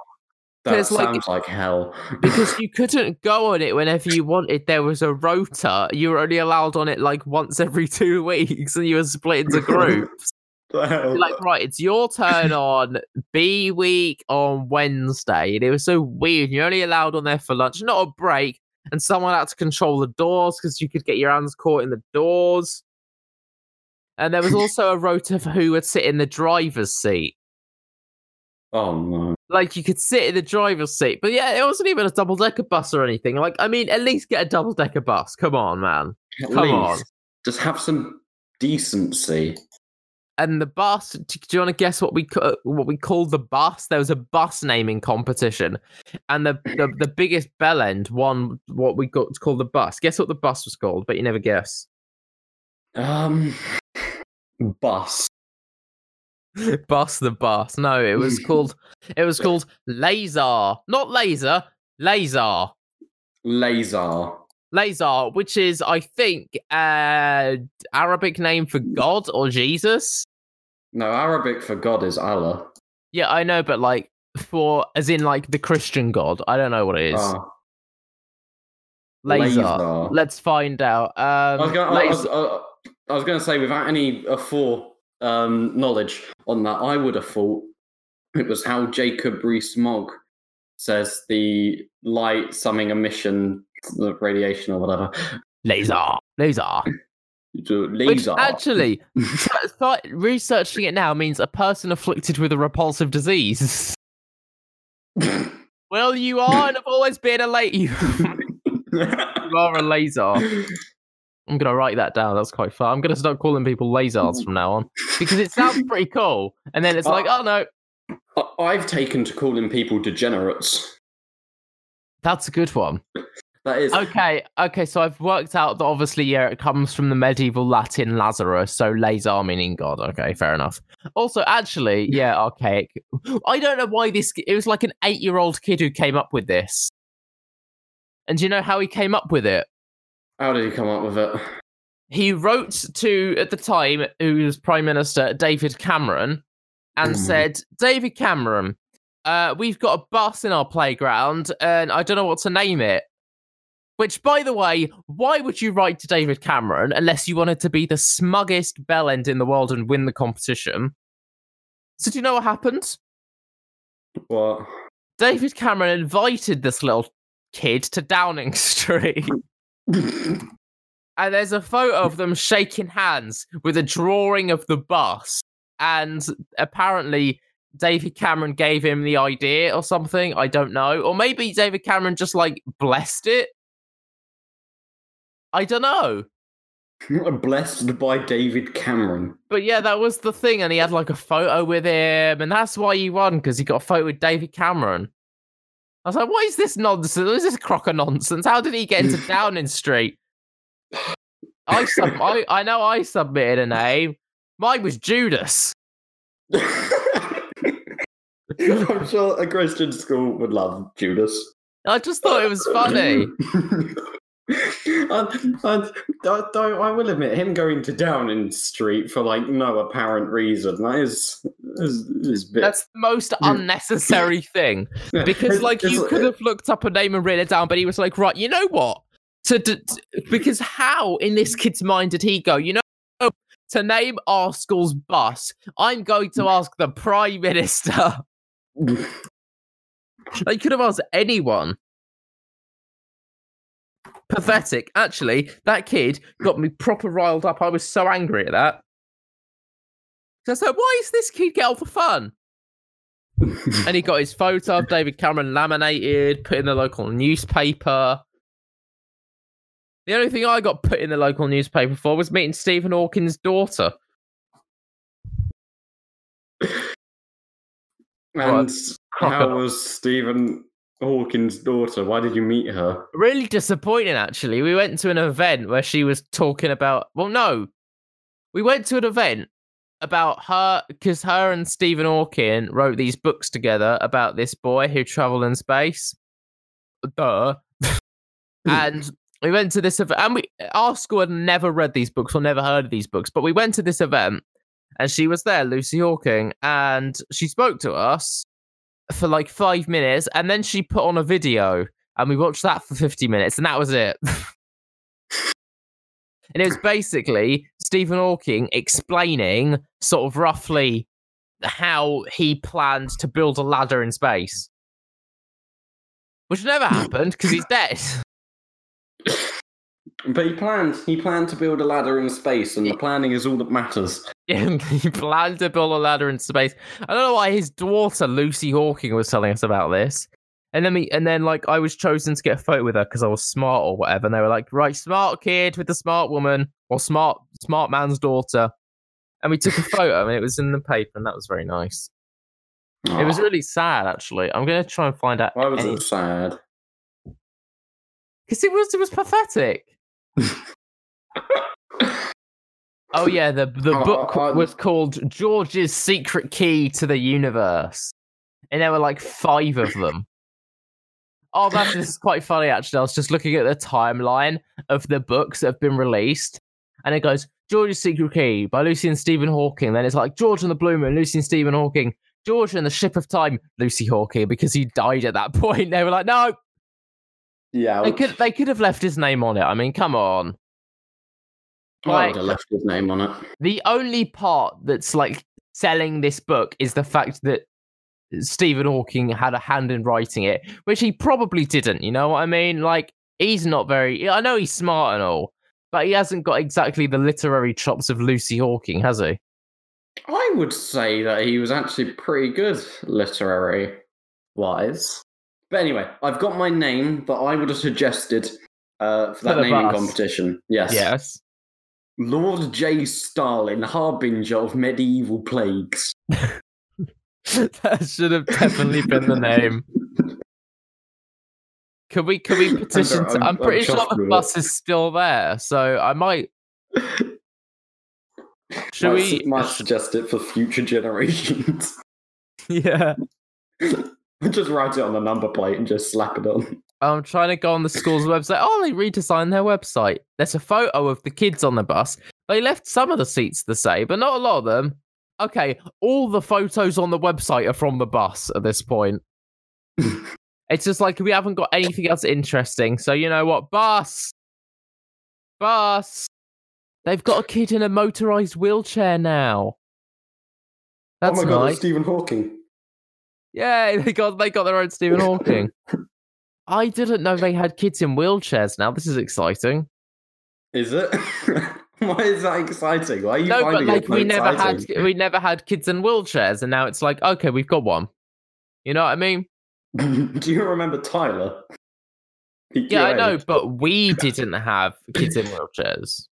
that 'Cause, like, sounds like hell. because you couldn't go on it whenever you wanted. There was a rota. You were only allowed on it like once every two weeks, and you were split into groups. The hell? You're like, right, it's your turn on B week on Wednesday, and it was so weird. You're only allowed on there for lunch, not a break. And someone had to control the doors because you could get your hands caught in the doors. And there was also a rota for who would sit in the driver's seat. oh no. Like you could sit in the driver's seat, but yeah, it wasn't even a double decker bus or anything. Like, I mean, at least get a double decker bus. Come on, man. At Come on. just have some decency. And the bus. Do you want to guess what we what we called the bus? There was a bus naming competition, and the the, the biggest bell end won what we got called the bus. Guess what the bus was called? But you never guess. Um, bus. bus the bus. No, it was called it was called laser, not laser, laser. Laser. Laser, which is, I think, uh, Arabic name for God or Jesus. No, Arabic for God is Allah. Yeah, I know, but like for as in like the Christian God. I don't know what it is. Ah, laser. laser. Let's find out. Um, I was going. I was, laser- uh, I was going to say without any uh, fore um, knowledge on that, I would have thought It was how Jacob Rees-Mogg says the light summing emission, the radiation or whatever. Laser, laser. Which Laser. actually, researching it now means a person afflicted with a repulsive disease. well, you are and have always been a late. You, you are a laser. I'm gonna write that down. That's quite fun. I'm gonna start calling people lasers from now on because it sounds pretty cool. And then it's uh, like, oh no, I've taken to calling people degenerates. that's a good one. That is Okay, okay. So I've worked out that obviously, yeah, it comes from the medieval Latin Lazarus, so laser meaning god. Okay, fair enough. Also, actually, yeah, archaic. I don't know why this. It was like an eight-year-old kid who came up with this. And do you know how he came up with it? How did he come up with it? he wrote to at the time who was prime minister david cameron and Mhm. said david cameron uh, we've got a bus in our playground and i don't know what to name it which by the way why would you write to david cameron unless you wanted to be the smuggest bell end in the world and win the competition so do you know what happened What? david cameron invited this little kid to downing street and there's a photo of them shaking hands with a drawing of the bus. And apparently, David Cameron gave him the idea or something. I don't know. Or maybe David Cameron just like blessed it. I don't know. Blessed by David Cameron. But yeah, that was the thing. And he had like a photo with him. And that's why he won because he got a photo with David Cameron. I was like, what is this nonsense? What is this crock of nonsense? How did he get into Downing Street? I, sub- I I know I submitted a name. Mine was Judas. I'm sure a Christian school would love Judas. I just thought it was funny. I, I will admit, him going to Downing Street for like no apparent reason that is is, is bit. That's the most unnecessary thing because, it's- like, you could have looked up a name and written it down, but he was like, right, you know what? To, to, to- because how in this kid's mind did he go? You know, to name our school's bus, I'm going to ask the prime minister. They could have asked anyone. Pathetic. Actually, that kid got me proper riled up. I was so angry at that. So I like, why is this kid get all the fun? And he got his photo of David Cameron laminated, put in the local newspaper. The only thing I got put in the local newspaper for was meeting Stephen Hawking's daughter. and how was Stephen Hawking's daughter? Why did you meet her? really disappointing actually. We went to an event where she was talking about well no. We went to an event about her because her and stephen hawking wrote these books together about this boy who traveled in space. Duh. Hmm. And we went to this event and we our school had never read these books or never heard of these books but we went to this event and she was there lucy hawking and she spoke to us for like five minutes and then she put on a video and we watched that for 50 minutes and that was it and it was basically stephen hawking explaining sort of roughly how he planned to build a ladder in space which never happened because he's dead But he planned. He planned to build a ladder in space, and the planning is all that matters. He planned to build a ladder in space. I don't know why his daughter lucy hawking was telling us about this. And then we and then like i was chosen to get a photo with her because i was smart or whatever and they were like right smart kid with the smart woman or smart smart man's daughter. And we took a photo and it was in the paper and that was very nice. It was really sad actually. I'm gonna try and find out Why was it sad? because it was it was pathetic oh yeah the the Oh, book I- was called george's secret key to the universe. And there were like five of them. Oh that's quite funny actually. I was just looking at the timeline of the books that have been released and it goes george's secret key by lucy and stephen hawking. Then it's like george and the blue moon lucy and stephen hawking. George and the ship of time lucy hawking because he died at that point. They were like no. Yeah, they could they could have left his name on it. I mean, come on. I would have left his name on it. the only part that's like selling this book is the fact that Stephen Hawking had a hand in writing it, which he probably didn't. You know what I mean? Like he's not very. I know he's smart and all, but he hasn't got exactly the literary chops of Lucy Hawking, has he? I would say that he was actually pretty good literary wise. But anyway, I've got my name that I would have suggested uh, for that naming bus. competition. Yes. Yes. Lord J. Stalin, harbinger of medieval plagues. that should have definitely been the name. Could we could we petition? I'm- to, I'm, I'm pretty sure the bus is still there, so I might. Should might, we? might suggest it for future generations. Yeah, just write it on the number plate and just slap it on. I'm trying to go on the school's website. Oh, they redesigned their website. There's a photo of the kids on the bus. They left some of the seats the same, but not a lot of them. Okay, all the photos on the website are from the bus at this point. it's just like we haven't got anything else interesting. So you know what? Bus, bus. They've got a kid in a motorized wheelchair now. That's oh my god, nice. Stephen Hawking. Yeah, they got they got their own Stephen Hawking. I didn't know they had kids in wheelchairs now. This is exciting. Is it? Why is that exciting? Why are you no, but finding like it we never exciting? had we never had kids in wheelchairs, and now it's like okay, we've got one. You know what I mean? Do you remember Tyler? Yeah, I know, but we didn't have kids in wheelchairs.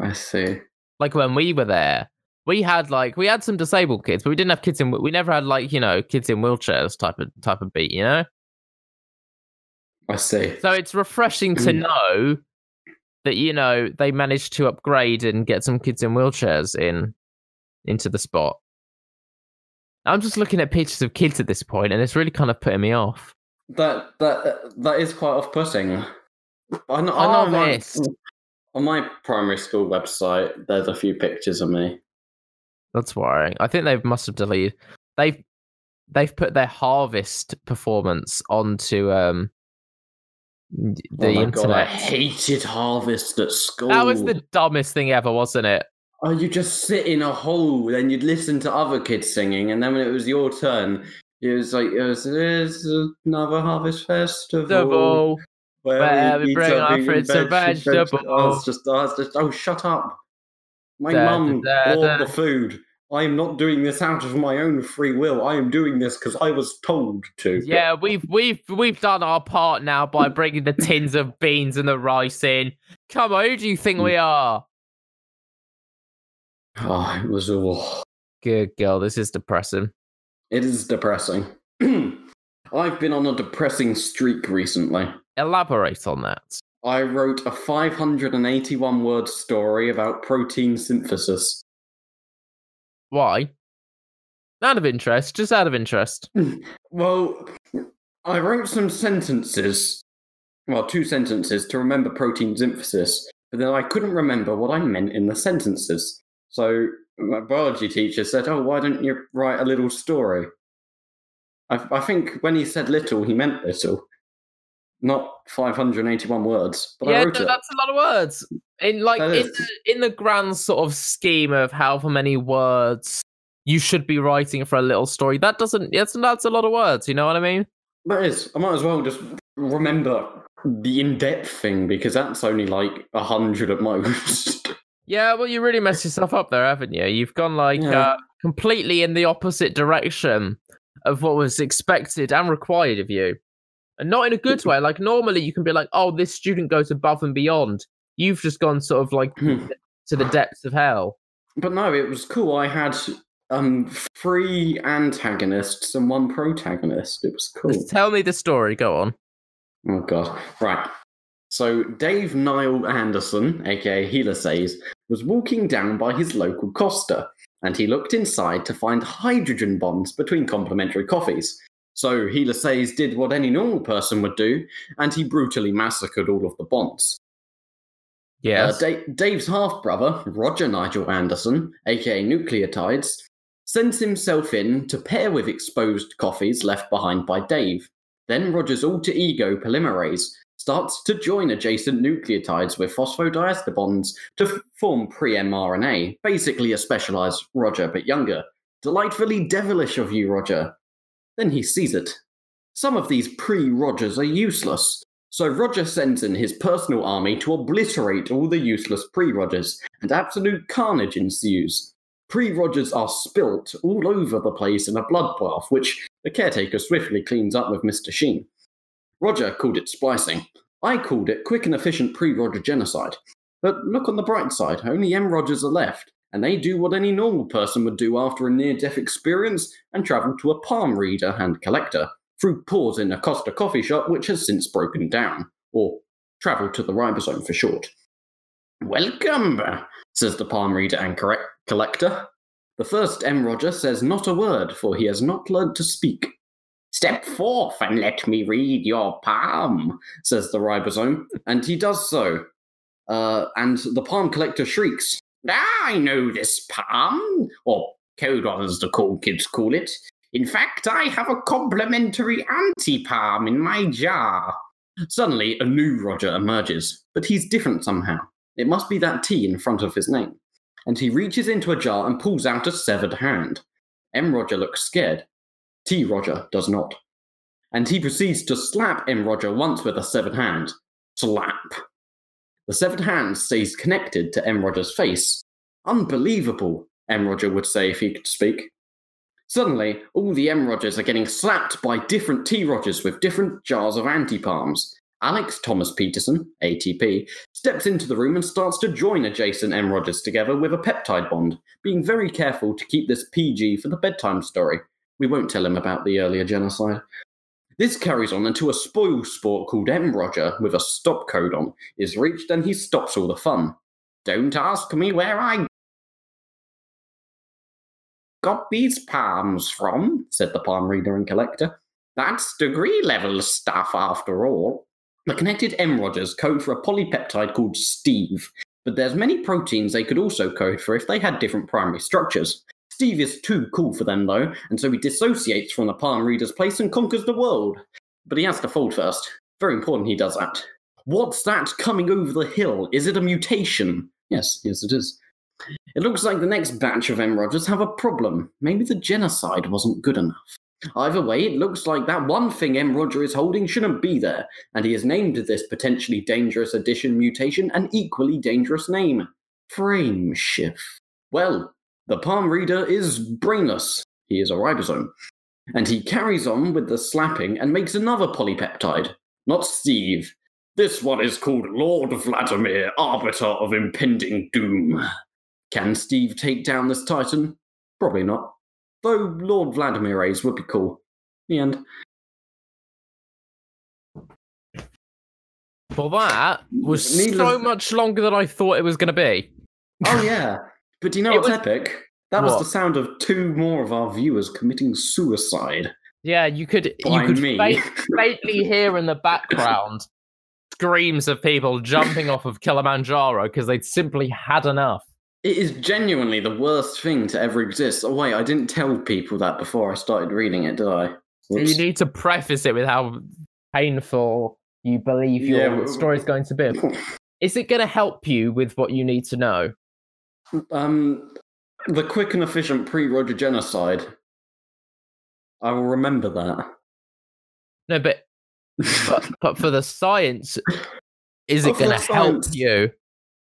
I see. Like when we were there, we had like we had some disabled kids, but we didn't have kids in. We never had like you know kids in wheelchairs type of type of beat. You know, I see. so it's refreshing to Mm. know that you know they managed to upgrade and get some kids in wheelchairs in into the spot. I'm just looking at pictures of kids at this point, and it's really kind of putting me off. That that that is quite off-putting. I know. I know my, on my primary school website, there's a few pictures of me. That's worrying. I think they must have deleted. They've they've put their harvest performance onto um the oh my internet. god, I hated Harvest at school. that was the dumbest thing ever, wasn't it? Oh, you just sit in a hole, then you'd listen to other kids singing, and then when it was your turn, it was like it was there's another harvest festival. Double. Where, where we eat bring our fruits and veg- veg- vegetables. I was just, I was just, oh, shut up! My Da, mum da, da, bought da. the food. I am not doing this out of my own free will. I am doing this because I was told to. Yeah, we've we've we've done our part now by bringing the tins of beans and the rice in. Come on, who do you think we mm. are? Oh, it was all. Good girl, this is depressing. It is depressing. I've been on a depressing streak recently. Elaborate on that. I wrote a 581 word story about protein synthesis. Why? Out of interest, just out of interest. Well, I wrote some sentences, well, two sentences to remember protein synthesis, but then I couldn't remember what I meant in the sentences. So my biology teacher said, Oh, why don't you write a little story? I, I think when he said little, he meant little, not 581 words. But I yeah, wrote no, it. that's a lot of words. In like That in is. the, in the grand sort of scheme of however many words you should be writing for a little story, that doesn't. That's that's a lot of words. You know what I mean? That is, I might as well just remember the in-depth thing because that's only like a hundred at most. Yeah, well, you really messed yourself up there, haven't you? You've gone like Yeah. uh, completely in the opposite direction of what was expected and required of you, and not in a good way. Like normally, you can be like, "Oh, this student goes above and beyond." You've just gone sort of like Hmm. to the depths of hell. but no, it was cool. I had um three antagonists and one protagonist. It was cool. Just tell me the story. Go on. Oh god. Right. So Dave Niall Anderson, aka Helicase, was walking down by his local Costa, and he looked inside to find hydrogen bonds between complementary coffees. So Helicase did what any normal person would do, and he brutally massacred all of the bonds. Yes. Uh, Da- Dave's half brother, Roger Nigel Anderson, aka Nucleotides, sends himself in to pair with exposed coffees left behind by Dave. Then Roger's alter ego Polymerase starts to join adjacent nucleotides with phosphodiester bonds to f- form pre mRNA, basically a specialized Roger but younger. Delightfully devilish of you, Roger. Then he sees it. Some of these pre Rogers are useless, so Roger sends in his personal army to obliterate all the useless pre Rogers, and absolute carnage ensues. Pre Rogers are spilt all over the place in a bloodbath, which the caretaker swiftly cleans up with Mr. Sheen. Roger called it splicing. I called it quick and efficient pre Roger genocide. But look on the bright side, only M. Rogers are left, and they do what any normal person would do after a near death experience and travel to a palm reader and collector through pause in a Costa coffee shop which has since broken down, or travel to the ribosome for short. Welcome, says the palm reader and collector. The first M. Roger says not a word, for he has not learned to speak. Step forth and let me read your palm, says the ribosome, and he does so. Uh, and the palm collector shrieks, I know this palm, or codon as the cool kids call it. In fact, I have a complementary anti palm in my jar. Suddenly, a new Roger emerges, but he's different somehow. It must be that T in front of his name. And he reaches into a jar and pulls out a severed hand. M. Roger looks scared. T. Roger does not. And he proceeds to slap M. Roger once with a severed hand. Slap. The severed hand stays connected to M. Roger's face. Unbelievable, M. Roger would say if he could speak. Suddenly, all the M. Rogers are getting slapped by different T. Rogers with different jars of anti palms. Alex Thomas Peterson, ATP, steps into the room and starts to join adjacent M. Rogers together with a peptide bond, being very careful to keep this PG for the bedtime story. We won't tell him about the earlier genocide. This carries on until a spoil sport called M. Roger with a stop codon is reached and he stops all the fun. Don't ask me where I got these palms from, said the palm reader and collector. That's degree level stuff after all. The connected M Rogers code for a polypeptide called Steve, but there's many proteins they could also code for if they had different primary structures. Steve is too cool for them though, and so he dissociates from the palm reader's place and conquers the world. But he has to fold first. Very important he does that. What's that coming over the hill? Is it a mutation? Yes, yes it is. It looks like the next batch of M. Rogers have a problem. Maybe the genocide wasn't good enough. Either way, it looks like that one thing M. Roger is holding shouldn't be there, and he has named this potentially dangerous addition mutation an equally dangerous name Frame Shift. Well, the palm reader is brainless. He is a ribosome. And he carries on with the slapping and makes another polypeptide. Not Steve. This one is called Lord Vladimir, Arbiter of Impending Doom. Can Steve take down this Titan? Probably not. Though Lord Vladimir A's would be cool. The end. Well, that was Needless- so much longer than I thought it was going to be. Oh, yeah. But do you know It what's was- epic? That was the sound of two more of our viewers committing suicide Yeah, you could you could me. fa- faintly hear in the background screams of people jumping off of Kilimanjaro because they'd simply had enough. It is genuinely the worst thing to ever exist. Oh wait, I didn't tell people that before I started reading it, did I? You need to preface it with how painful you believe your Yeah, w- story's going to be. Is it going to help you with what you need to know? Um, the quick and efficient pre-Roger genocide. I will remember that. No, but but, but for the science, is it going to help you?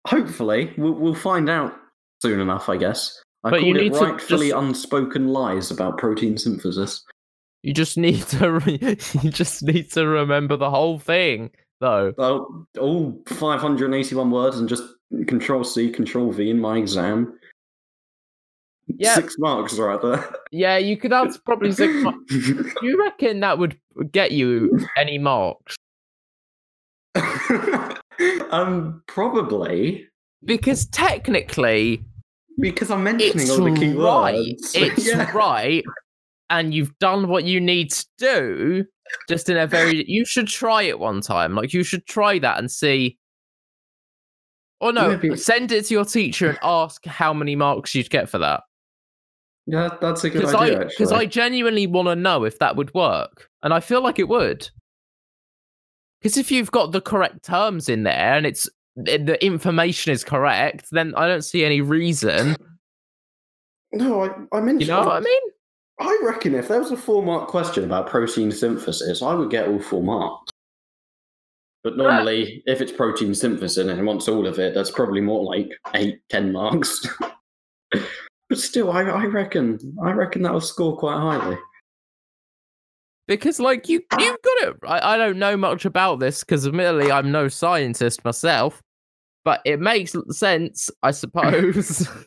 Hopefully, we'll, we'll find out soon enough. I guess. I But you it need to rightfully just- unspoken lies about protein synthesis. You just need to re- you just need to remember the whole thing, though. Well, all 581 words and just Control C, Control V in my exam. Yeah. Six marks right there. Yeah, you could have probably six. mar- Do you reckon that would get you any marks? um, probably Because technically, because I'm mentioning it's all the key right. words. It's Yeah. right, and you've done what you need to do. Just in a very, you should try it one time. Like you should try that and see. Or no, send it to your teacher and ask how many marks you'd get for that. Yeah, that's a good idea. Because actually. I genuinely want to know if that would work, and I feel like it would. Because if you've got the correct terms in there and it's the the information is correct, then I don't see any reason. No, I, I mentioned. You know what I mean? I reckon if there was a four mark question about protein synthesis, I would get all four marks. But normally, if it's protein synthesis and wants all of it, that's probably more like eight, ten marks. but still, I, I reckon, I reckon that will score quite highly. Because like you you've got it. I, I don't know much about this because admittedly I'm no scientist myself, but it makes sense, I suppose.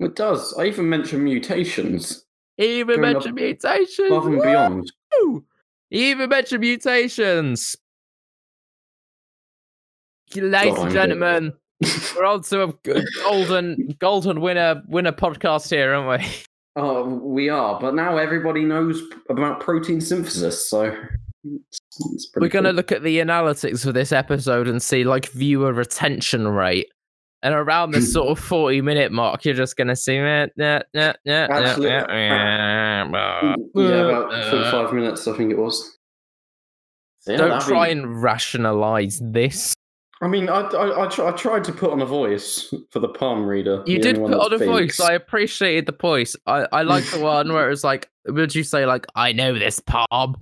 It does. I even mentioned mutations even mentioned mutations. above and beyond. He even mentioned mutations. Ladies God, I'm and gentlemen, we're on to a g- golden golden winner winner podcast here, aren't we? Oh, we are, but now everybody knows about protein synthesis, so it's, it's We're gonna cool. look at the analytics for this episode and see like viewer retention rate. And around the sort of 40 minute mark, you're just gonna see it. Yeah, yeah, yeah, Actually, yeah, yeah, yeah, about forty-five minutes, I think it was. Yeah, Don't try be- and rationalize this. I mean, I, I, I, tr- I tried to put on a voice for the palm reader. You did put on that a voice. I appreciated the voice. I, I like the one where it was like, would you say like, I know this palm?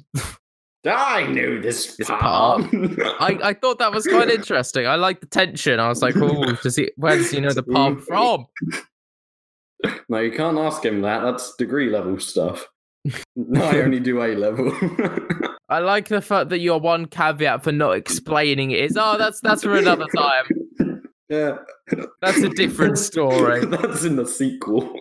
I knew this This palm. I, I thought that was quite interesting. I like the tension. I was like, oh, does he? Where does he know the palm from? no, you can't ask him that. That's degree level stuff. No, I only do A level. I like the fact that your one caveat for not explaining it is, oh, that's that's for another time. yeah, That's a different story. That's in the sequel.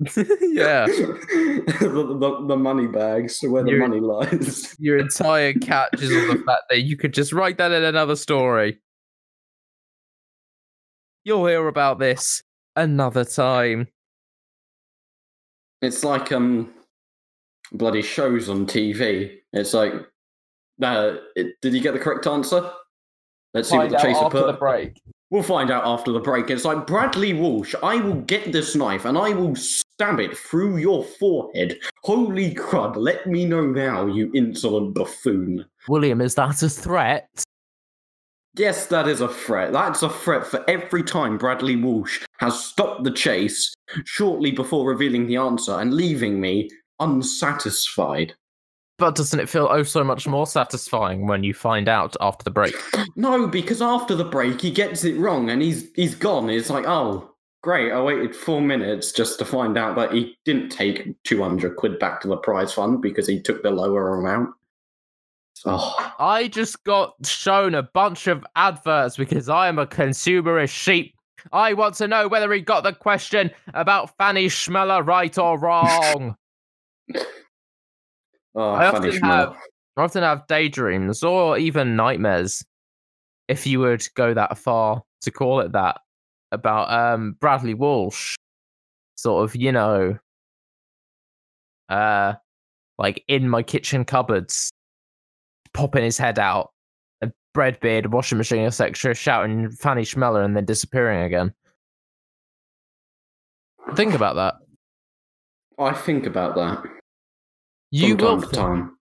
yeah, the, the, the money bags, where the money lies. your entire catch is on the fact that you could just write that in another story. You'll hear about this another time. It's like um, bloody shows on TV. It's like, uh, it, did you get the correct answer? Let's see what the chaser put. The break. We'll find out after the break. It's like Bradley Walsh. I will get this knife and I will stab it through your forehead. Holy crud! Let me know now, you insolent buffoon. William, is that a threat? Yes, that is a threat. That's a threat for every time Bradley Walsh has stopped the chase shortly before revealing the answer and leaving me unsatisfied. But doesn't it feel oh so much more satisfying when you find out after the break? No, because after the break he gets it wrong and he's he's gone. It's like, oh, great, I waited four minutes just to find out that he didn't take two hundred quid back to the prize fund because he took the lower amount. Oh, I just got shown a bunch of adverts because I am a consumerist sheep. I want to know whether he got the question about Fanny Chmelar right or wrong. oh I often have I often have daydreams or even nightmares, if you would go that far to call it that, about um Bradley Walsh. Sort of, you know, uh like in my kitchen cupboards, popping his head out, a bread beard, washing machine, etc., shouting Fanny Chmelar and then disappearing again. Think about that. I think about that You from time to time.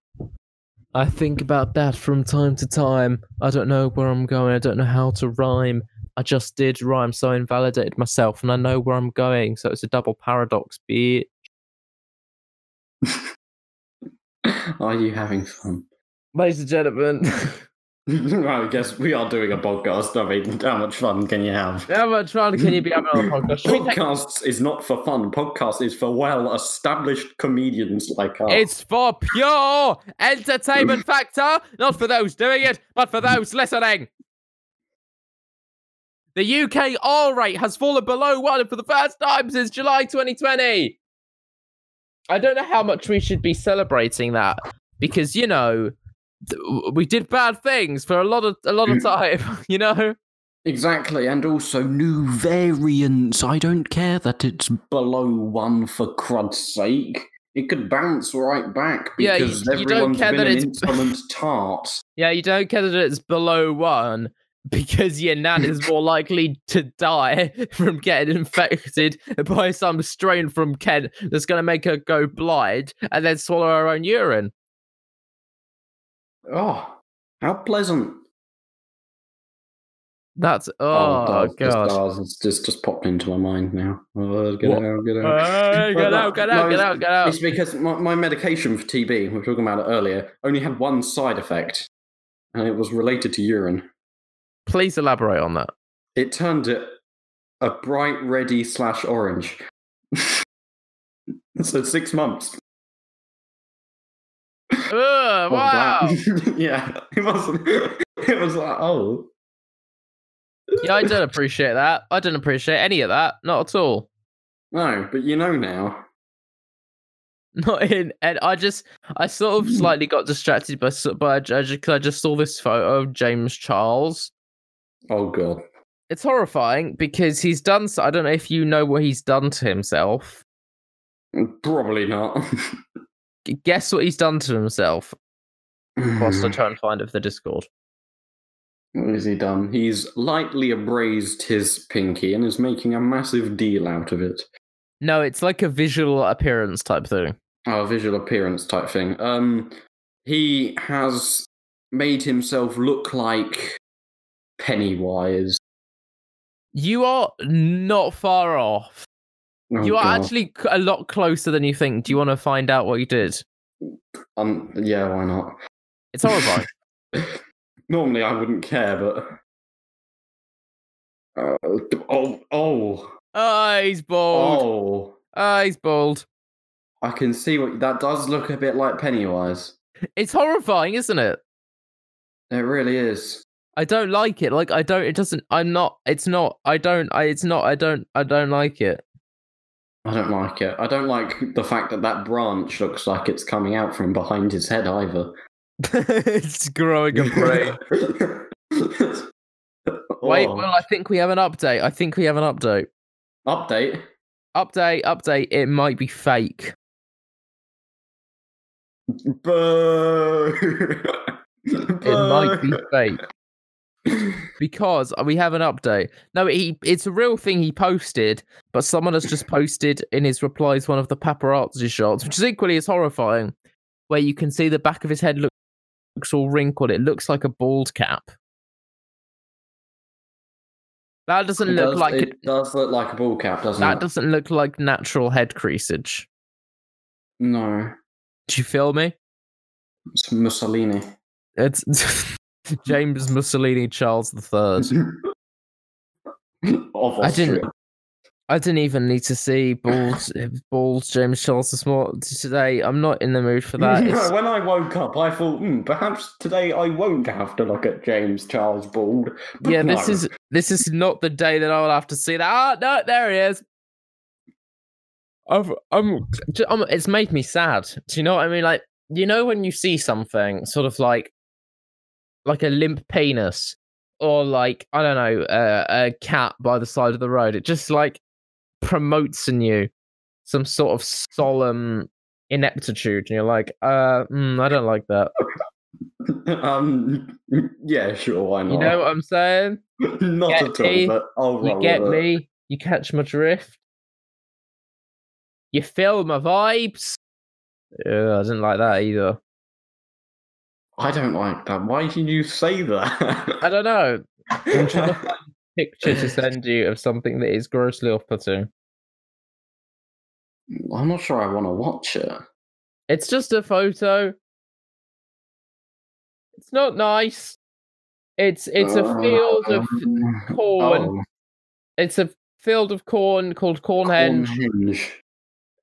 I think about that from time to time. I don't know where I'm going. I don't know how to rhyme. I just did rhyme, so I invalidated myself, and I know where I'm going. So it's a double paradox, bitch. Are you having fun? Ladies and gentlemen, well, I guess we are doing a podcast. I mean, how much fun can you have? how much fun can you be having on a podcast? We take- Podcasts is not for fun. Podcast is for well-established comedians like us. It's for pure entertainment factor, not for those doing it, but for those listening. The UK R rate has fallen below one for the first time since July 2020. I don't know how much we should be celebrating that because you know we did bad things for a lot of a lot of mm. time. You know, Exactly, and also new variants. I don't care that it's below one for crud's sake. It could bounce right back Yeah, you- because you don't care been that an insolent tart. yeah, you don't care that it's below one because your nan is more likely to die from getting infected by some strain from Kent that's going to make her go blind and then swallow her own urine. Oh, how pleasant. That's oh, the god. stars, it's just just popped into my mind now. Oh, get What? out, get out. Hey, get out, get no, out, get it's- out, get out. It's because my, my medication for TB, we were talking about it earlier, only had one side effect, and it was related to urine. Please elaborate on that. It turned it a bright reddy slash orange. so six months. Ugh, oh, wow. yeah, it wasn't. It was like, oh, yeah, I don't appreciate that. I don't appreciate any of that. Not at all. no, but you know now. Not in, and I just, I sort of hmm. slightly got distracted by, by, I just, I just saw this photo of James Charles. Oh god. It's horrifying because he's done. I don't know if you know what he's done to himself. Mm, probably not. Guess what he's done to himself. Whilst I try and find it for the Discord. What has he done? He's lightly abrased his pinky and is making a massive deal out of it. No, it's like a visual appearance type thing. Oh, a visual appearance type thing. Um, he has made himself look like Pennywise. You are not far off. Oh, you are God. actually a lot closer than you think. Do you want to find out what you did? Um, yeah, why not? It's horrifying. Normally, I wouldn't care, but. Uh, oh, oh, oh, he's bald. oh! Oh, he's bald. I can see what that does look a bit like Pennywise. It's horrifying, isn't it? It really is. I don't like it. Like I don't. It doesn't. I'm not. It's not. I don't. I. It's not. I don't. I don't like it. I don't like it. I don't like the fact that that branch looks like it's coming out from behind his head either. it's growing a brain. Wait. Oh. Well, I think we have an update. I think we have an update. update. Update. Update. It might be fake. Boo! It might be fake. Because we have an update. No, he it's a real thing he posted, but someone has just posted in his replies one of the paparazzi shots, which is equally as horrifying, where you can see the back of his head look, looks all wrinkled. It looks like a bald cap. That doesn't It look does, like it it, does look like a ball cap, doesn't that it? doesn't look like natural head creasage. No, Do you feel me? it's Mussolini. It's James Mussolini Charles the Third. I didn't- I didn't even need to see balls, balls James Charles this morning today. I'm not in the mood for that. No, when I woke up, I thought, hmm, perhaps today I won't have to look at James Charles Bald. But yeah, this no. is this is not the day that I will have to see that. Ah, no, there he is. I've, I'm, I'm, it's made me sad. Do you know what I mean? Like, you know, when you see something sort of like, like a limp penis, or like I don't know, uh, a cat by the side of the road, it just like promotes in you some sort of solemn ineptitude, and you're like, uh, mm, I don't like that. um, yeah, sure, why not? You know what I'm saying? not get at all, me? but I'll You get it. me? You catch my drift? You feel my vibes? Yeah, I didn't like that either. I don't like that. Why did you say that? I don't know. I'm trying to find a picture to send you of something that is grossly off-putting. I'm not sure I want to watch it. It's just a photo. It's not nice. It's it's a field of Um, corn. oh, it's a field of corn called Cornhenge. Cornhenge.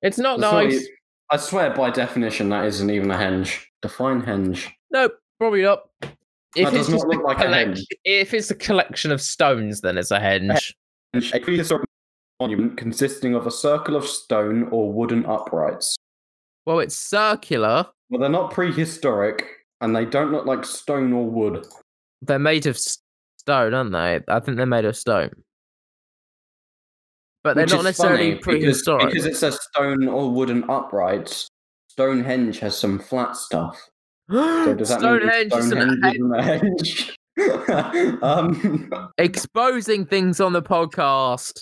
It's not Sorry, nice. I swear, by definition, that isn't even a henge. Define henge. Nope, probably not. If That it's does not look like a collect- henge. if it's a collection of stones, then it's a henge. A prehistoric monument consisting of a circle of stone or wooden uprights. Well, it's circular. Well, they're not prehistoric, and they don't look like stone or wood. They're made of stone, aren't they? I think they're made of stone. But they're Which not necessarily funny because, prehistoric. because it says stone or wooden uprights. Stonehenge has some flat stuff. So does that Stonehenge mean is an Stonehenge isn't a henge? um, exposing things on the podcast.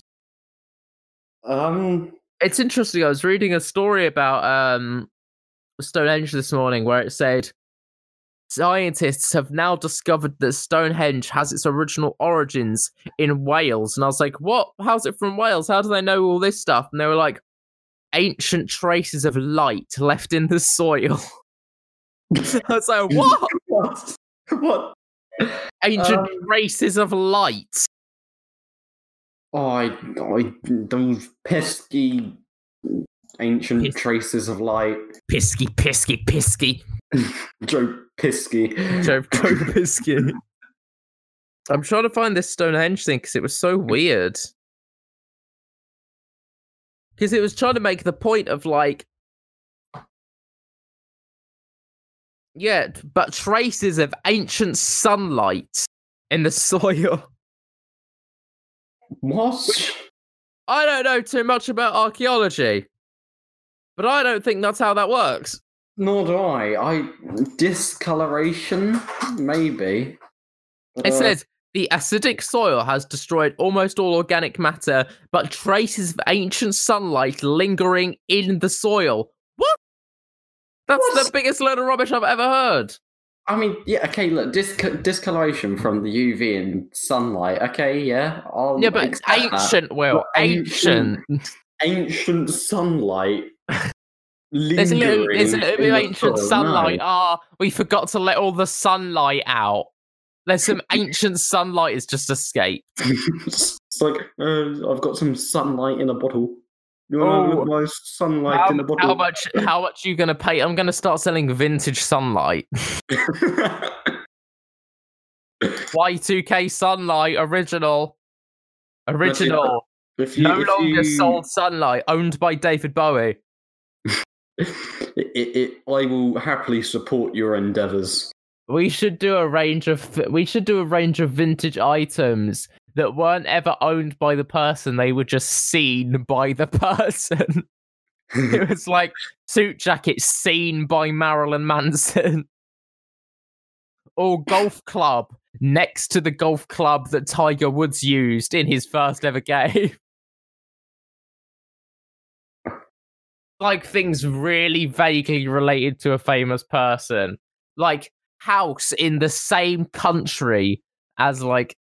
um, It's interesting. I was reading a story about um Stonehenge this morning where it said scientists have now discovered that Stonehenge has its original origins in Wales. And I was like, what? How's it from Wales? How do they know all this stuff? And they were like, ancient traces of light left in the soil. I was like, what? What? What? Ancient uh, traces of light. Oh, I, I, those pesky ancient Pis- traces of light. Pisky, pisky, pisky. Joe Pisky. Joe Joe Pisky. I'm trying to find this Stonehenge thing because it was so weird. Because it was trying to make the point of like, yeah, but traces of ancient sunlight in the soil. What? I don't know too much about archaeology, but I don't think that's how that works. Nor do I. I discoloration, maybe. It Uh, says the acidic soil has destroyed almost all organic matter, but traces of ancient sunlight lingering in the soil. What? That's the biggest load of rubbish I've ever heard. I mean, yeah, okay, look, disc- discoloration from the UV and sunlight. Okay, yeah. I'll Yeah, but accept that. ancient, Will. Well, Ancient. ancient- Ancient sunlight. There's a little, there's a little bit of ancient sunlight. no. Ah, we forgot to let all the sunlight out. There's some ancient sunlight has just escaped. it's like uh, I've got some sunlight in a bottle. You want Oh. my sunlight How, in a bottle? how much? How much are you gonna pay? I'm gonna start selling vintage sunlight. Y2K sunlight original. Original. if you, No if longer you- sold sunlight, owned by David Bowie. It, it, it, I will happily support your endeavours. We should do a range of we should do a range of vintage items that weren't ever owned by the person, they were just seen by the person. it was like suit jackets seen by Marilyn Manson. Or golf club next to the golf club that Tiger Woods used in his first ever game. like things really vaguely related to a famous person. Like house in the same country as like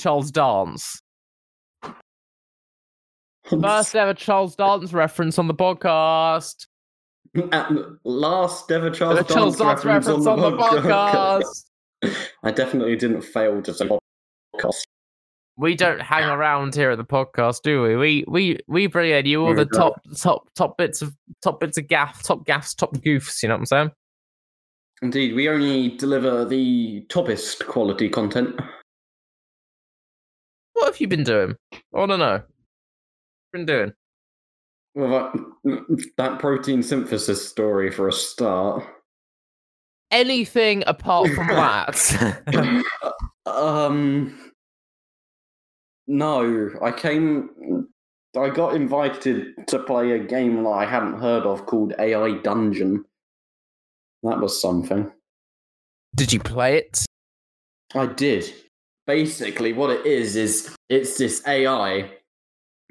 Charles Dance. First ever Charles Dance reference on the podcast. Mm, at last ever Charles, The Charles Dance, Dance reference on the podcast. I definitely didn't fail to say podcast. We don't hang around here at the podcast, do we? We we we bring in you all the top top top bits of top bits of gaff, top gaffs, top goofs. You know what I'm saying? Indeed, we only deliver the toppest quality content. What have you been doing? I want to know. Been doing? Well, that, that protein synthesis story for a start. Anything apart from that? um, no, I came. I got invited to play a game that I hadn't heard of called AI Dungeon. That was something. Did you play it? I did. Basically, what it is is it's this AI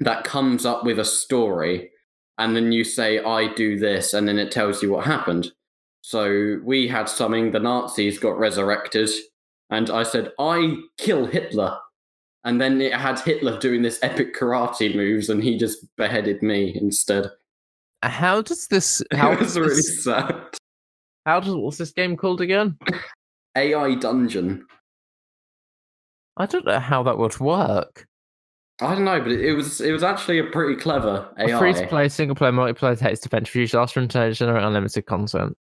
that comes up with a story, and then you say, "I do this," and then it tells you what happened. So we had something. The Nazis got resurrected, and I said, "I kill Hitler," and then it had Hitler doing this epic karate moves, and he just beheaded me instead. Uh, how does this? How does really this, sad. how does what's this game called again? AI Dungeon. I don't know how that would work. I don't know, but it, it was it was actually a pretty clever AI. Free to play, single player, multiplayer, text defense, future, last run to generate unlimited content.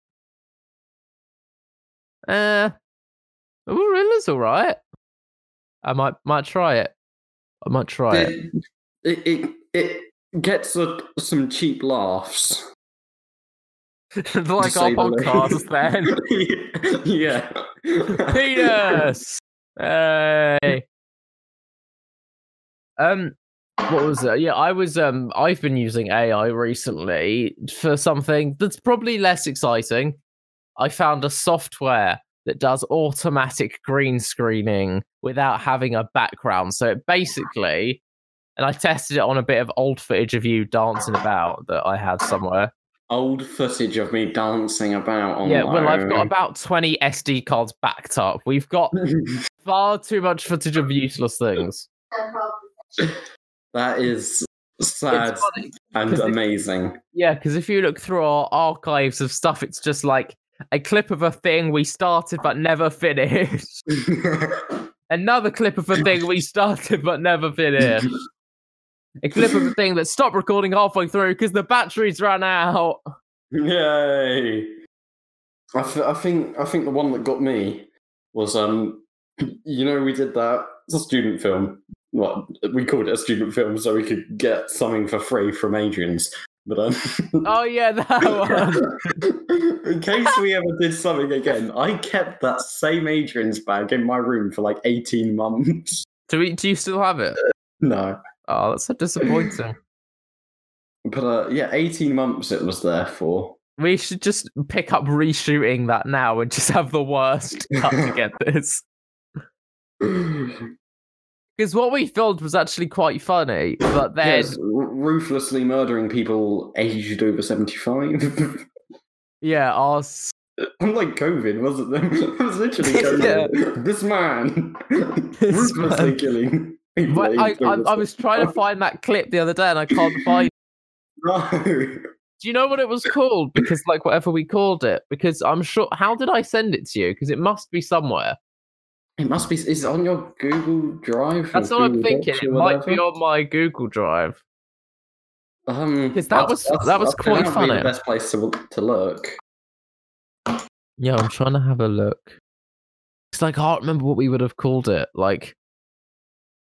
Uh, oh, really? It's all right. I might might try it. I might try it. it, it, it, it gets a, some cheap laughs. like our podcast, then. yeah. Penis. Hey. Um, what was it? Yeah, I was. Um, I've been using AI recently for something that's probably less exciting. I found a software that does automatic green screening without having a background. So it basically, and I tested it on a bit of old footage of you dancing about that I had somewhere. old footage of me dancing about on Yeah, well, I've got about 20 SD cards backed up. We've got far too much footage of useless things. that is sad funny. and amazing. Yeah, because if you look through our archives of stuff, it's just like a clip of a thing we started but never finished. Another clip of a thing we started but never finished. A clip of a thing that stopped recording halfway through because the batteries ran out. Yay! I, th- I think I think the one that got me was um, you know we did that it's a student film. Well, we called it a student film so we could get something for free from Adrian's. But um, Oh yeah, that one. in case we ever did something again, I kept that same Adrian's bag in my room for like eighteen months. Do, we, do you still have it? No, Oh, that's so disappointing. but uh, yeah, eighteen months it was there for. We should just pick up reshooting that now and just have the worst cut to get this. Because what we filmed was actually quite funny, but then Yes, ruthlessly murdering people aged over 75. yeah, our Unlike COVID, wasn't there? It was literally Yeah. COVID. This man This ruthlessly man. killing. Well, I, I, I was trying to find that clip the other day and I can't find. No. Do you know what it was called? Because like whatever we called it, because I'm sure. How did I send it to you? Because it must be somewhere. It must be. Is it on your Google Drive? That's what I'm thinking. It or might be on my Google Drive. Um, 'Cause that was- that was I think quite that'd be funny. The best place to to look. Yeah, I'm trying to have a look. Because I can't remember what we would have called it. Like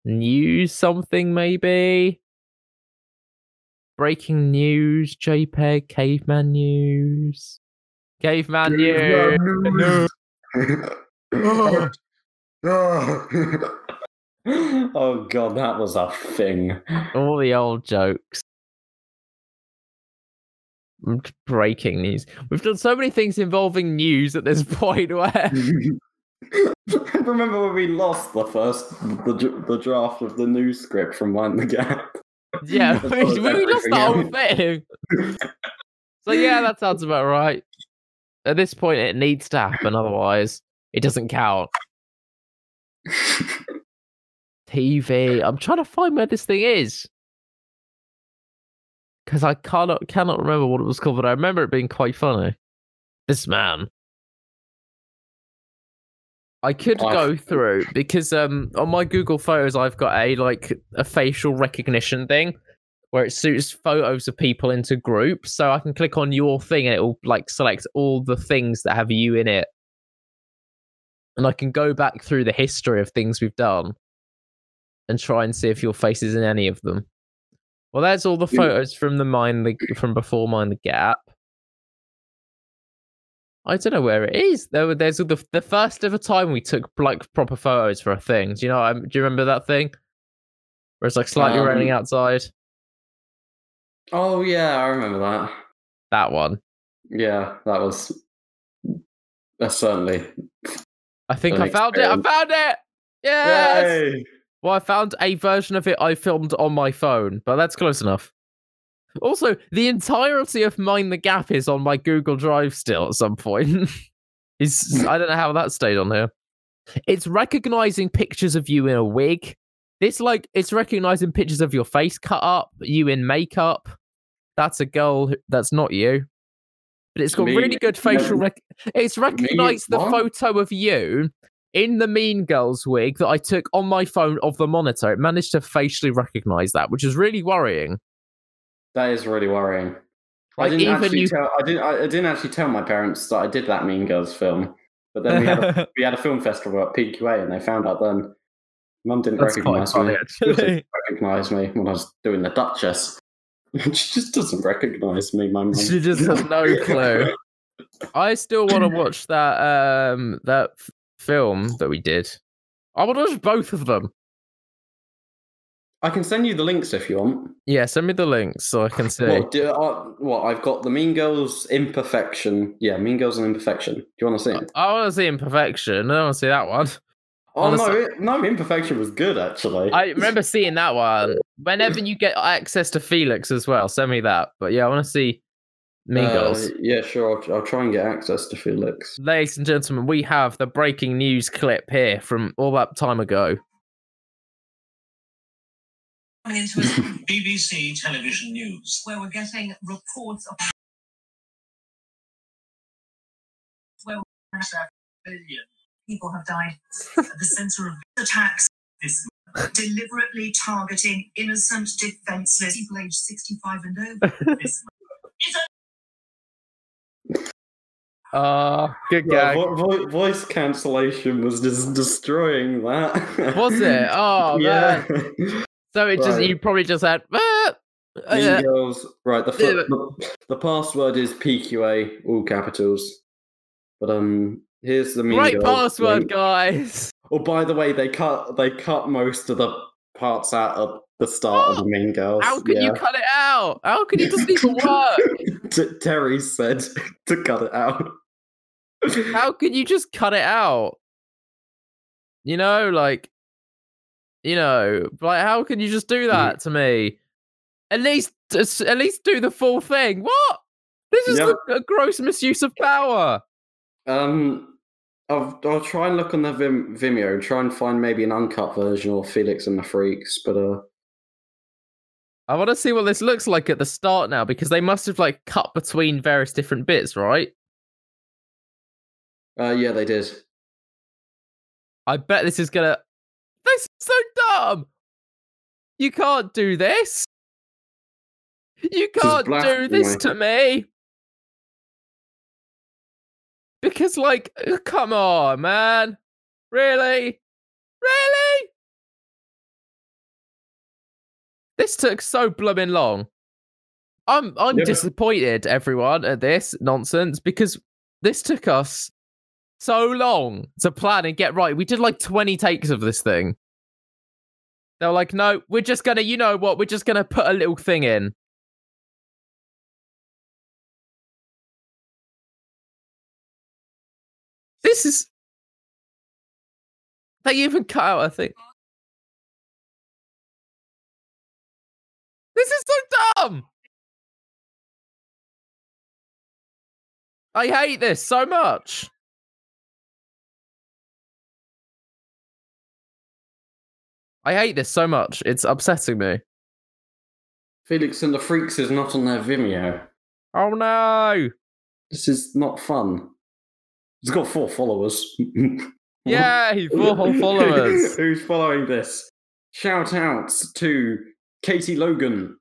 news something maybe. Breaking news, JPEG, caveman news. Caveman news. oh god, that was a thing. All the old jokes. Mm, Breaking news. We've done so many things involving news at this point where Remember when we lost the first the, the draft of the news script from Mind the Gap? Yeah, we, we lost the everything whole thing. so yeah, that sounds about right. At this point, it needs to happen, otherwise, it doesn't count. TV. I'm trying to find where this thing is because I cannot cannot remember what it was called, but I remember it being quite funny. This man. I could I've- go through because um on my Google Photos I've got a like a facial recognition thing where it suits photos of people into groups. So I can click on your thing and it will like select all the things that have you in it. And I can go back through the history of things we've done and try and see if your face is in any of them. Well, there's all the photos from the mine the from before mine the Gap. I don't know where it is. There, were- there's the the first ever time we took like proper photos for a thing. Do you know? um, Do you remember that thing? Where it's like slightly Um, raining outside. oh yeah, I remember that. That one. Yeah, that was. That's certainly. I think I found it. I um, found it. Yes. Yay! Well, I found a version of it I filmed on my phone, but that's close enough. Also, the entirety of Mind the Gap is on my Google Drive still at some point. it's, I don't know how that stayed on here. It's recognizing pictures of you in a wig. It's like it's recognizing pictures of your face cut up, you in makeup. That's a girl. who- That's not you. But it's got Me- really good facial no. rec. It's recognized the photo of you in the Mean Girls wig that I took on my phone of the monitor. It managed to facially recognize that, which is really worrying. That is really worrying. I didn't even actually you. tell. I didn't. I, I didn't actually tell my parents that I did that Mean Girls film. But then we had a, we had a film festival at PQA, and they found out then. Mum didn't That's recognize me. She didn't recognize me when I was doing the Duchess. she just doesn't recognize me. My mum. She just has no clue. I still want to watch that um that f- film that we did. I want to watch both of them. I can send you the links if you want. Yeah, send me the links so I can see. What, do, uh, what? I've got the Mean Girls Imperfection. Yeah, Mean Girls and Imperfection. Do you want to see it? I want to see Imperfection. I don't want to see that one. Oh no, honestly- it, no, Imperfection was good actually. I remember seeing that one. Whenever you get access to Felix as well, send me that. But yeah, I want to see Mean Uh, Girls. yeah, sure. I'll, I'll try and get access to Felix. Ladies and gentlemen, we have the breaking news clip here from all that time ago. coming into BBC television news. where we're getting reports of where Billion. People have died at the centre of attacks This deliberately targeting innocent, defenceless people aged 65 and over. this Uh, good Yeah, vo- vo- voice cancellation was just destroying that. Was it? Oh, yeah. So it just Right. you probably just had "Ah, uh, yeah." Girls. Right. The, Yeah, fir- the the password is PQA, all capitals. But um, here's the Mean Girls password, link. guys. Oh, by the way, they cut they cut most of the parts out of the start of the Mean Girls. How can you cut it out? How can it doesn't even work? T- Terry said to cut it out. How can you just cut it out? You know, like, you know, like how can you just do that to me? At least, at least do the full thing. What? This is Yep. a, a gross misuse of power. Um, I'll, I'll try and look on the Vim, Vimeo, and try and find maybe an uncut version or Felix and the Freaks, but uh, I want to see what this looks like at the start now because they must have like cut between various different bits, right? uh, yeah, they did. I bet this is gonna. This is so dumb. You can't do this. You can't do this to me. Because, like, uh, come on, man. Really? Really? This took so blooming long. I'm I'm Yeah. disappointed, everyone, at this nonsense because this took us so long to plan and get right. We did like 20 takes of this thing. They were like, no, we're just gonna, you know what, we're just gonna put a little thing in. This is. They even cut out I think. This is so dumb. I hate this so much. I hate this so much. It's upsetting me. Felix and the Freaks is not on their Vimeo. Oh no. This is not fun. He's got four followers. Yay, four whole followers. Who's following this? Shout outs to Katie Logan,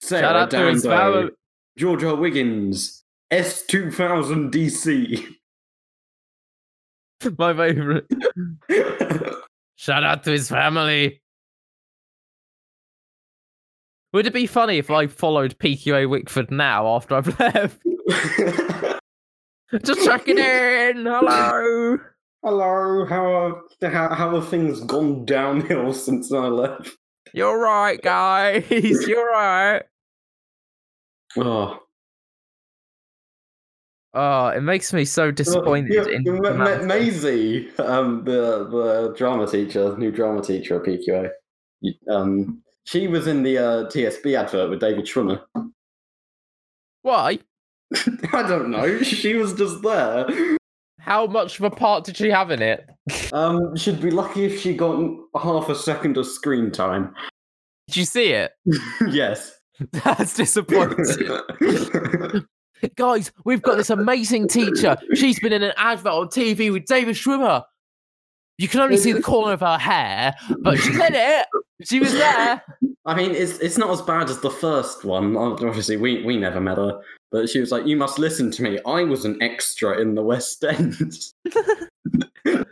Sarah Shout out to his Dando. Georgia Wiggins, S2000 DC. My favorite. Shout out to his family. Would it be funny if I followed PQA Wickford now after I've left? Just checking in. Hello. Hello, how are, how, how have things gone downhill since I left? You're right, guys. You're right. Oh, Oh, it makes me so disappointed Yeah, in Ma- humanity. Maisie, um, the the drama teacher, new drama teacher at PQA. Um, she was in the uh, TSB advert with David Schwimmer. Why? I don't know. She was just there. How much of a part did she have in it? Um, she'd be lucky if she got half a second of screen time. Did you see it? yes. That's disappointing. Guys, we've got this amazing teacher. She's been in an advert on TV with David Schwimmer. You can only see the corner of her hair, but she did it. She was there. I mean, it's it's not as bad as the first one. Obviously, we we never met her, but she was like, "You must listen to me. I was an extra in the West End."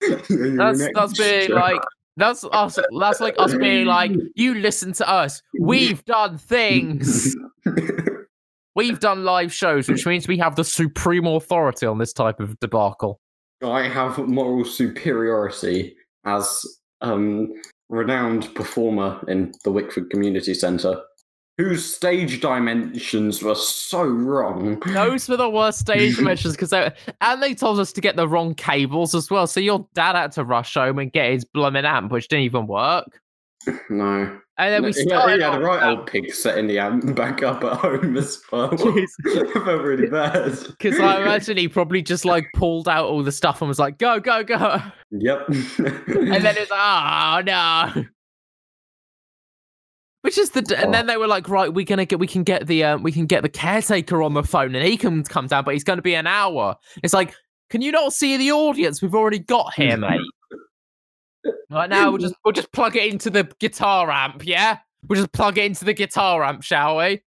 That's that's being like that's us. That's like us being like, you listen to us. We've done things. We've done live shows, which means we have the supreme authority on this type of debacle. I have moral superiority as um renowned performer in the Wickford Community Centre, whose stage dimensions were so wrong. Those were the worst stage dimensions because they and they told us to get the wrong cables as well. So your dad had to rush home and get his blooming amp, which didn't even work. No. And then we he, had, started. he had a right old pig setting the amp back up at home as well. Jeez. I felt really bad. Because I imagine he probably just like pulled out all the stuff and was like, go, go, go. Yep. And then it's, oh no. Which is the, and then they were like, right, we're gonna get, we can get the, um, we can get the caretaker on the phone, and he can come down, but he's going to be an hour. It's like, can you not see the audience we've already got here, mate? Right now, we'll just, we'll just plug it into the guitar amp, yeah. We'll just plug it into the guitar amp, shall we?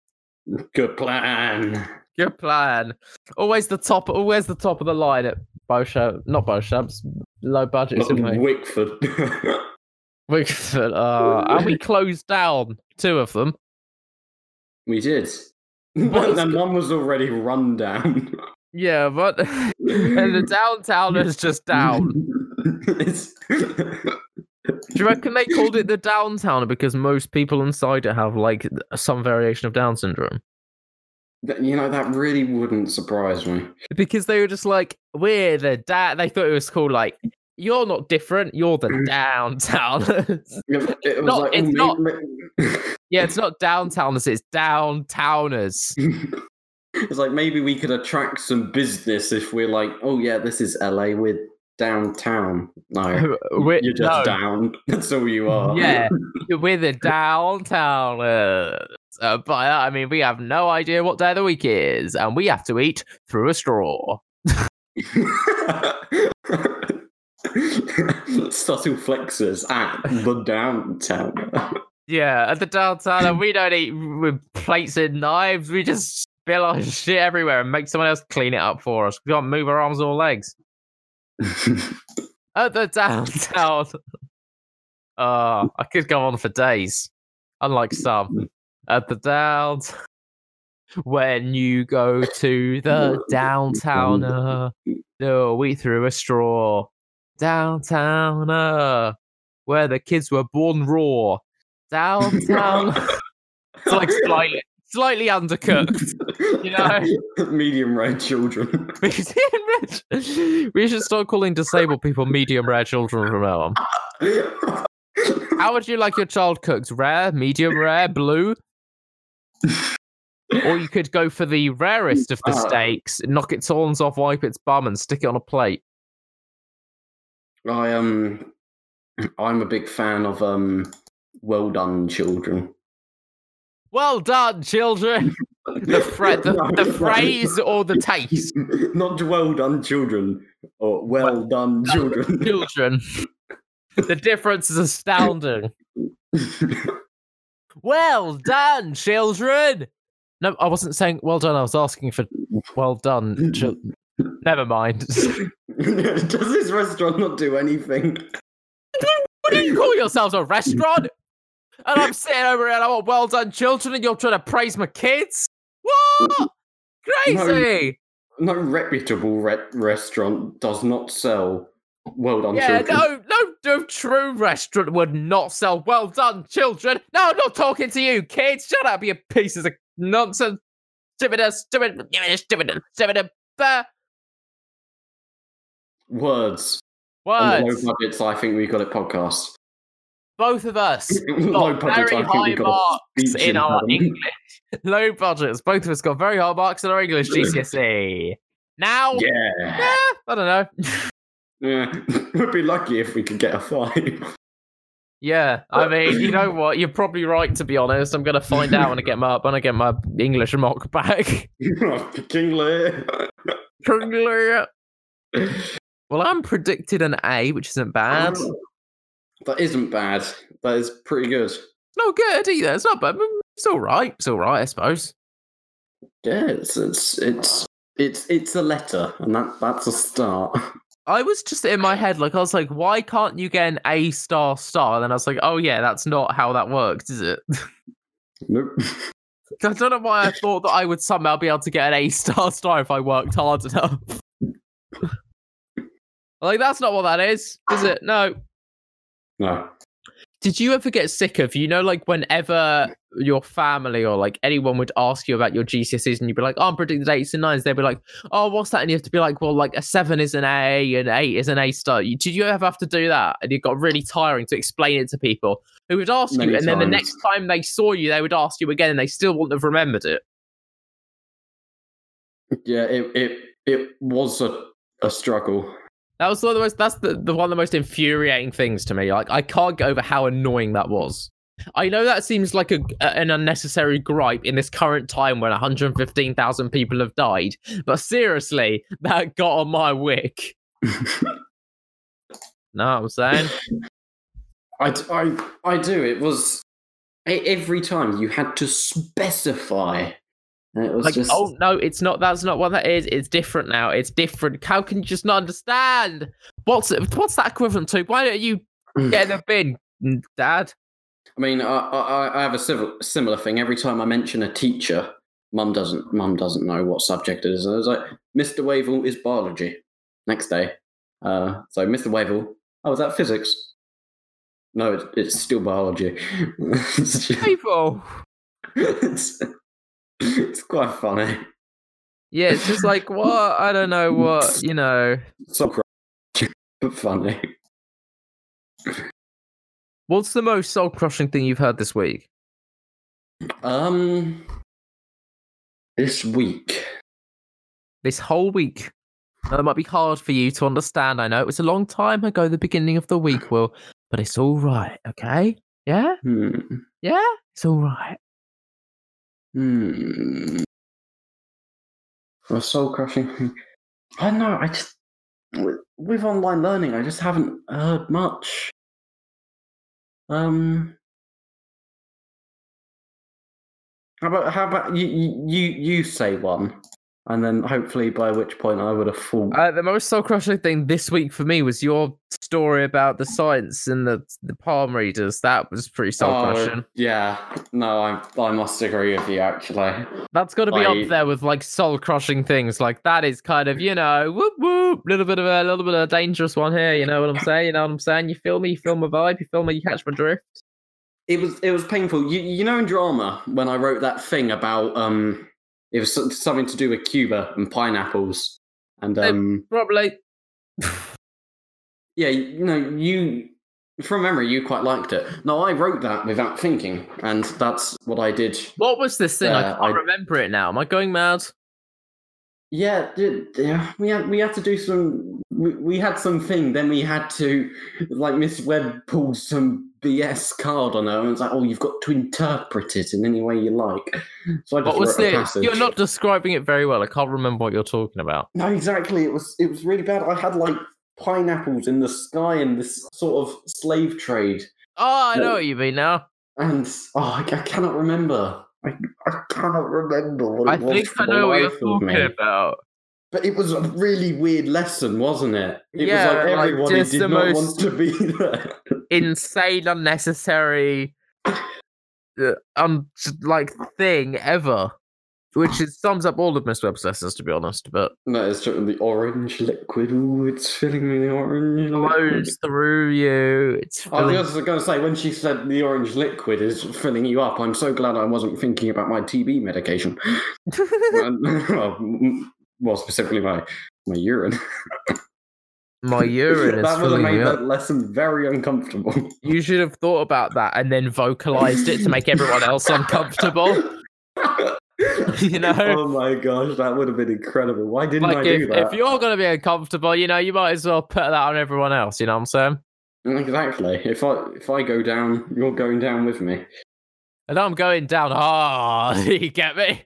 Good plan. Good plan. Always the top, always the top of the line at Beauchamp, not Beauchamp's, low budget, Not isn't? Wickford. Wickford, uh, and we closed down two of them. we did. But is then one was already run down. Yeah, but and the downtown is just down. It's- Do you reckon they called it the downtown because most people inside it have like some variation of Down syndrome? You know, that really wouldn't surprise me. Because they were just like, we're the da They thought it was called like, you're not different, you're the downtown. It Not- like, it's oh, not- maybe- yeah, it's not downtowners, it's downtowners. it's like maybe we could attract some business if we're like, oh yeah, this is LA, we're downtown. No, We're- you're just no. down. That's all you are. Yeah, we're the downtowners. Uh, but I mean, we have no idea what day of the week is, and we have to eat through a straw. Subtle flexes at the downtown. Yeah, at the downtown, we don't eat with plates and knives. We just spill our shit everywhere and make someone else clean it up for us. We can't move our arms or legs. At the downtown. Uh, I could go on for days. Unlike some. At the downtown. When you go to the downtown, uh, no, we threw a straw. Downtown, uh, where the kids were born raw. Downtown. it's like slightly, slightly undercooked. You know? medium rare children. We should start calling disabled people medium rare children from now on. How would you like your child cooked? Rare, medium rare, blue? or you could go for the rarest of the Uh, steaks, knock its horns off, wipe its bum, and stick it on a plate. I um, I'm a big fan of um, well done children. Well done, children. The, fra- the, No, the no. phrase or the taste, Not well done children or well done children. children. the difference is astounding. Well done, children. No, I wasn't saying well done. I was asking for well done. Chil- Never mind. Does this restaurant not do anything? what do you call yourselves a restaurant? And I'm sitting over here and I want well done, children, and you're trying to praise my kids? What? Crazy. No reputable re- restaurant does not sell well done Yeah, children. no, no, no true restaurant would not sell well done, children. No, I'm not talking to you, kids. Shut up, you pieces of nonsense. Stupid, stupid, stupid, stupid, uh, Words. Words. low budgets, I think we got it podcast. Both of us low budgets, very I think we high marks in our. English. Low budgets. Both of us got very high marks in our English GCSE. Now, Yeah. eh, I don't know. yeah. We'd be lucky if we could get a five. Yeah, I mean, you know what? You're probably right. To be honest, I'm gonna find out when I get my when I get my English mock back. King Lear. Well, I'm predicted an A, which isn't bad. Oh. That isn't bad. That is pretty good. Not good either. It's not bad. It's all right. It's all right, I suppose. Yeah, it's it's it's it's it's a letter, and that that's a start. I was just in my head, like I was like, why can't you get an A star star? And then I was like, oh yeah, that's not how that works, is it? Nope. I don't know why I thought that I would somehow be able to get an A star star if I worked hard enough. like that's not what that is, is it? No. No. did you ever get sick of you know like whenever your family or like anyone would ask you about your GCSEs and you'd be like, oh, I'm predicting eights and nines, they'd be like, oh, what's that? And you have to be like, well, like a seven is an A and eight is an A star. Did you ever have to do that? And it got really tiring to explain it to people who would ask Many you, and then the next time they saw you, they would ask you again, and they still wouldn't have remembered it. Yeah, it it it was a a struggle. That was one of the most. That's the, the one of the most infuriating things to me. Like I can't get over how annoying that was. I know that seems like a, an unnecessary gripe in this current time when 115,000 people have died, but seriously, that got on my wick. No, I'm saying I, I, I do. It was every time you had to specify. And it was like, just oh no, it's not. That's not what that is. It's different now. It's different. How can you just not understand? What's what's that equivalent to? Why don't you get in the bin, Dad? I mean, I, I, I have a civil, similar thing. Every time I mention a teacher, mum doesn't mum doesn't know what subject it is. And I was like, Mr. Wavell is biology. Next day, uh, so Mr. Wavell, oh, is that physics? No, it, it's still biology. it's, just- People. it's, quite funny. Yeah, it's just like what I don't know what you know. So but funny. What's the most soul crushing thing you've heard this week? Um, this week. This whole week. That might be hard for you to understand. I know it was a long time ago, the beginning of the week, Will, but it's all right. Okay? Yeah, Hmm. yeah, it's all right. Hmm. A soul crushing. I don't know. I just with, online learning, I just haven't heard much. Um. How about how about you you you say one, and then hopefully by which point I would have thought. Uh, the most soul crushing thing this week for me was your story about the science and the the palm readers. That was pretty soul crushing. Oh, yeah, no, I I must agree with you actually. That's got to be I- up there with like soul crushing things. Like that is kind of you know whoop whoop, little bit of a little bit of a dangerous one here. You know what I'm saying? You know what I'm saying? You feel me? You feel my vibe? You feel me? You catch my drift? It was it was painful. You you know in drama when I wrote that thing about um it was something to do with Cuba and pineapples and Uh, um Probably. yeah you know you from memory you quite liked it. No, I wrote that without thinking, and that's what I did. What was this thing? I can't I- remember it now. Am I going mad? Yeah, yeah, we had we had to do some. We, we had something. Then we had to, like Miss Webb pulled some BS card on her and was like, "Oh, you've got to interpret it in any way you like." So I just What was passage. You're not describing it very well. I can't remember what you're talking about. No, exactly. It was it was really bad. I had like pineapples in the sky and this sort of slave trade, Oh, I know what you mean now. and oh, I, I cannot remember. I, I cannot remember what I it was I think I know what you're talking about. But it was a really weird lesson, wasn't it? It Yeah, was like like, everybody did not want to be there. Insane, unnecessary, uh, um, like thing ever. Which is, sums up all of Miss Webb's lessons, to be honest. But no, it's just the orange liquid. Ooh, it's filling me the orange liquid. flows through you. It's I filling- was going to say when she said the orange liquid is filling you up, I'm so glad I wasn't thinking about my TB medication. And- well, specifically my my urine. My urine is that would have made that lesson very uncomfortable. You should have thought about that and then vocalized it to make everyone else uncomfortable. You know? Oh my gosh, that would have been incredible. Why didn't I like do that? if you're gonna be uncomfortable, you know, you might as well put that on everyone else. You know what I'm saying? Exactly. If I if I go down, you're going down with me. And I'm going down hard. you get me?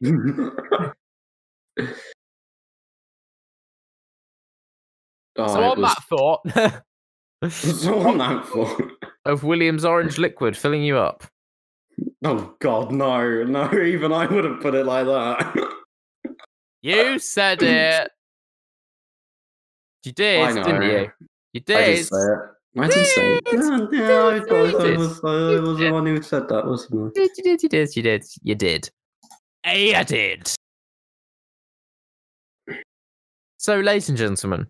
Oh, so on was that thought so on that for. of William's orange liquid filling you up. Oh God, no, no! Even I wouldn't put it like that. You said it. You did, didn't you? You did. I did say it. I did say it. Yeah, yeah, I thought I was, uh, I was the one who said that, wasn't I? You did, you did, you did, you did, you. I did. So, ladies and gentlemen,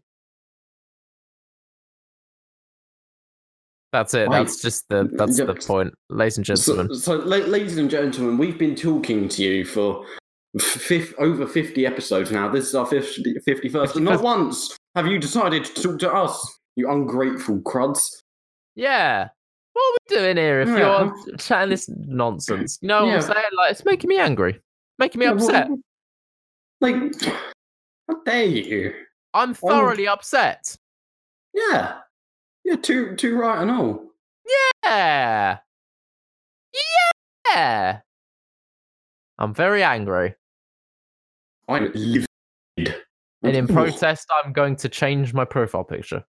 That's it. Right. That's just the that's the point, ladies and gentlemen. so la- ladies and gentlemen, we've been talking to you for fif- over 50 episodes now. This is our 50, 51st, and not once have you decided to talk to us, you ungrateful cruds. Yeah. What are we doing here if Yeah. you're chatting this nonsense? You know what Yeah. I'm saying? Like it's making me angry. Making me Yeah, well, upset. Like, how dare you? I'm um, thoroughly upset. Yeah. Yeah, too, too right and all. Yeah. Yeah. I'm very angry. I'm livid. And in protest, I'm going to change my profile picture.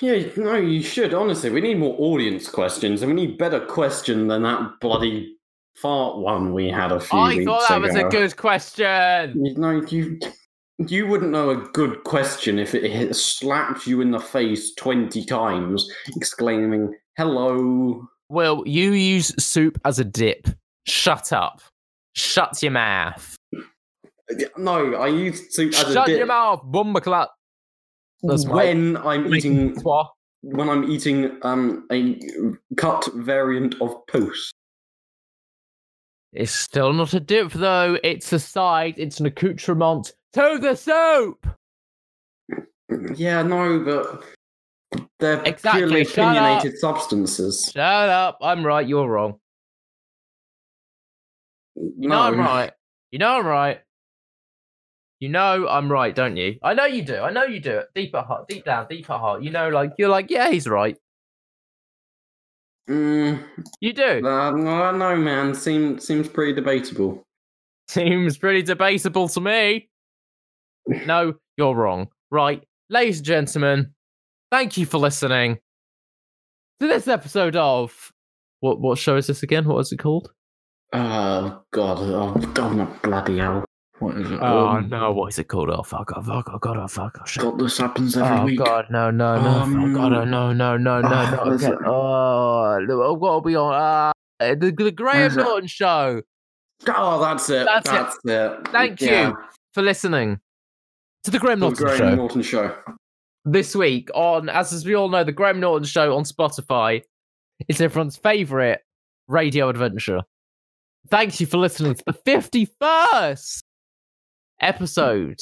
Yeah, no, you should. Honestly, we need more audience questions, and we need better question than that bloody fart one we had a few I weeks thought that was a good question. You know, you you wouldn't know a good question if it slapped you in the face twenty times, exclaiming "Hello." Well, you use soup as a dip? Shut up. Shut your mouth. No, I use soup as a dip. Shut your mouth, bumbleclut. That's my- when I'm eating when I'm eating um a cut variant of post. It's still not a dip, though. It's a side. It's an accoutrement to the soap. Yeah, no, but they're Exactly, purely shut up. substances. Shut up. I'm right. You're wrong. You know I'm right. You know I'm right. You know I'm right, don't you? I know you do. I know you do it. Deep at heart, deep down, deep at heart. You know, like you're like, yeah, he's right. Mm, You do. uh, no, no, man. Seems seems pretty debatable. Seems pretty debatable to me. No, you're wrong. Right, ladies and gentlemen, thank you for listening to this episode of what? What show is this again? What is it called? Oh God! Oh God! My bloody hell! What is it? Oh Um, no, what is it called? Oh fuck! Oh fuck! Oh god! Oh fuck! Oh shit! God, this happens every oh week. Oh god! No! No! No! oh god! Oh Um, no! No! No! No! ah, No! Okay. Oh, no, what are we on? Ah, the the Graham? Norton show. Oh, that's it. That's it. It. Thank Yeah. you for listening to the Graham The Norton Graham show. Norton show. this week on, as, as we all know, the Graham Norton Show on Spotify is everyone's favorite radio adventure. Thank you for listening to the 51st episode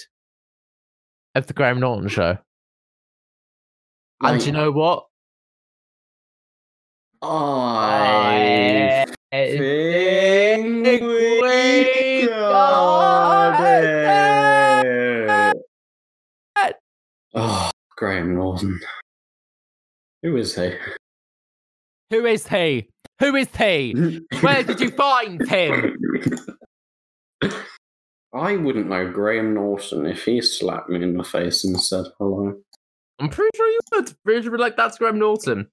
of the Graham Norton Show. And you know what? I think we got it. it. Oh, Graham Norton. Who is he? Who is he? Who is he? Where did you find him? I wouldn't know Graham Norton if he slapped me in the face and said hello. I'm pretty sure you would. Pretty sure be like, that's Graham Norton.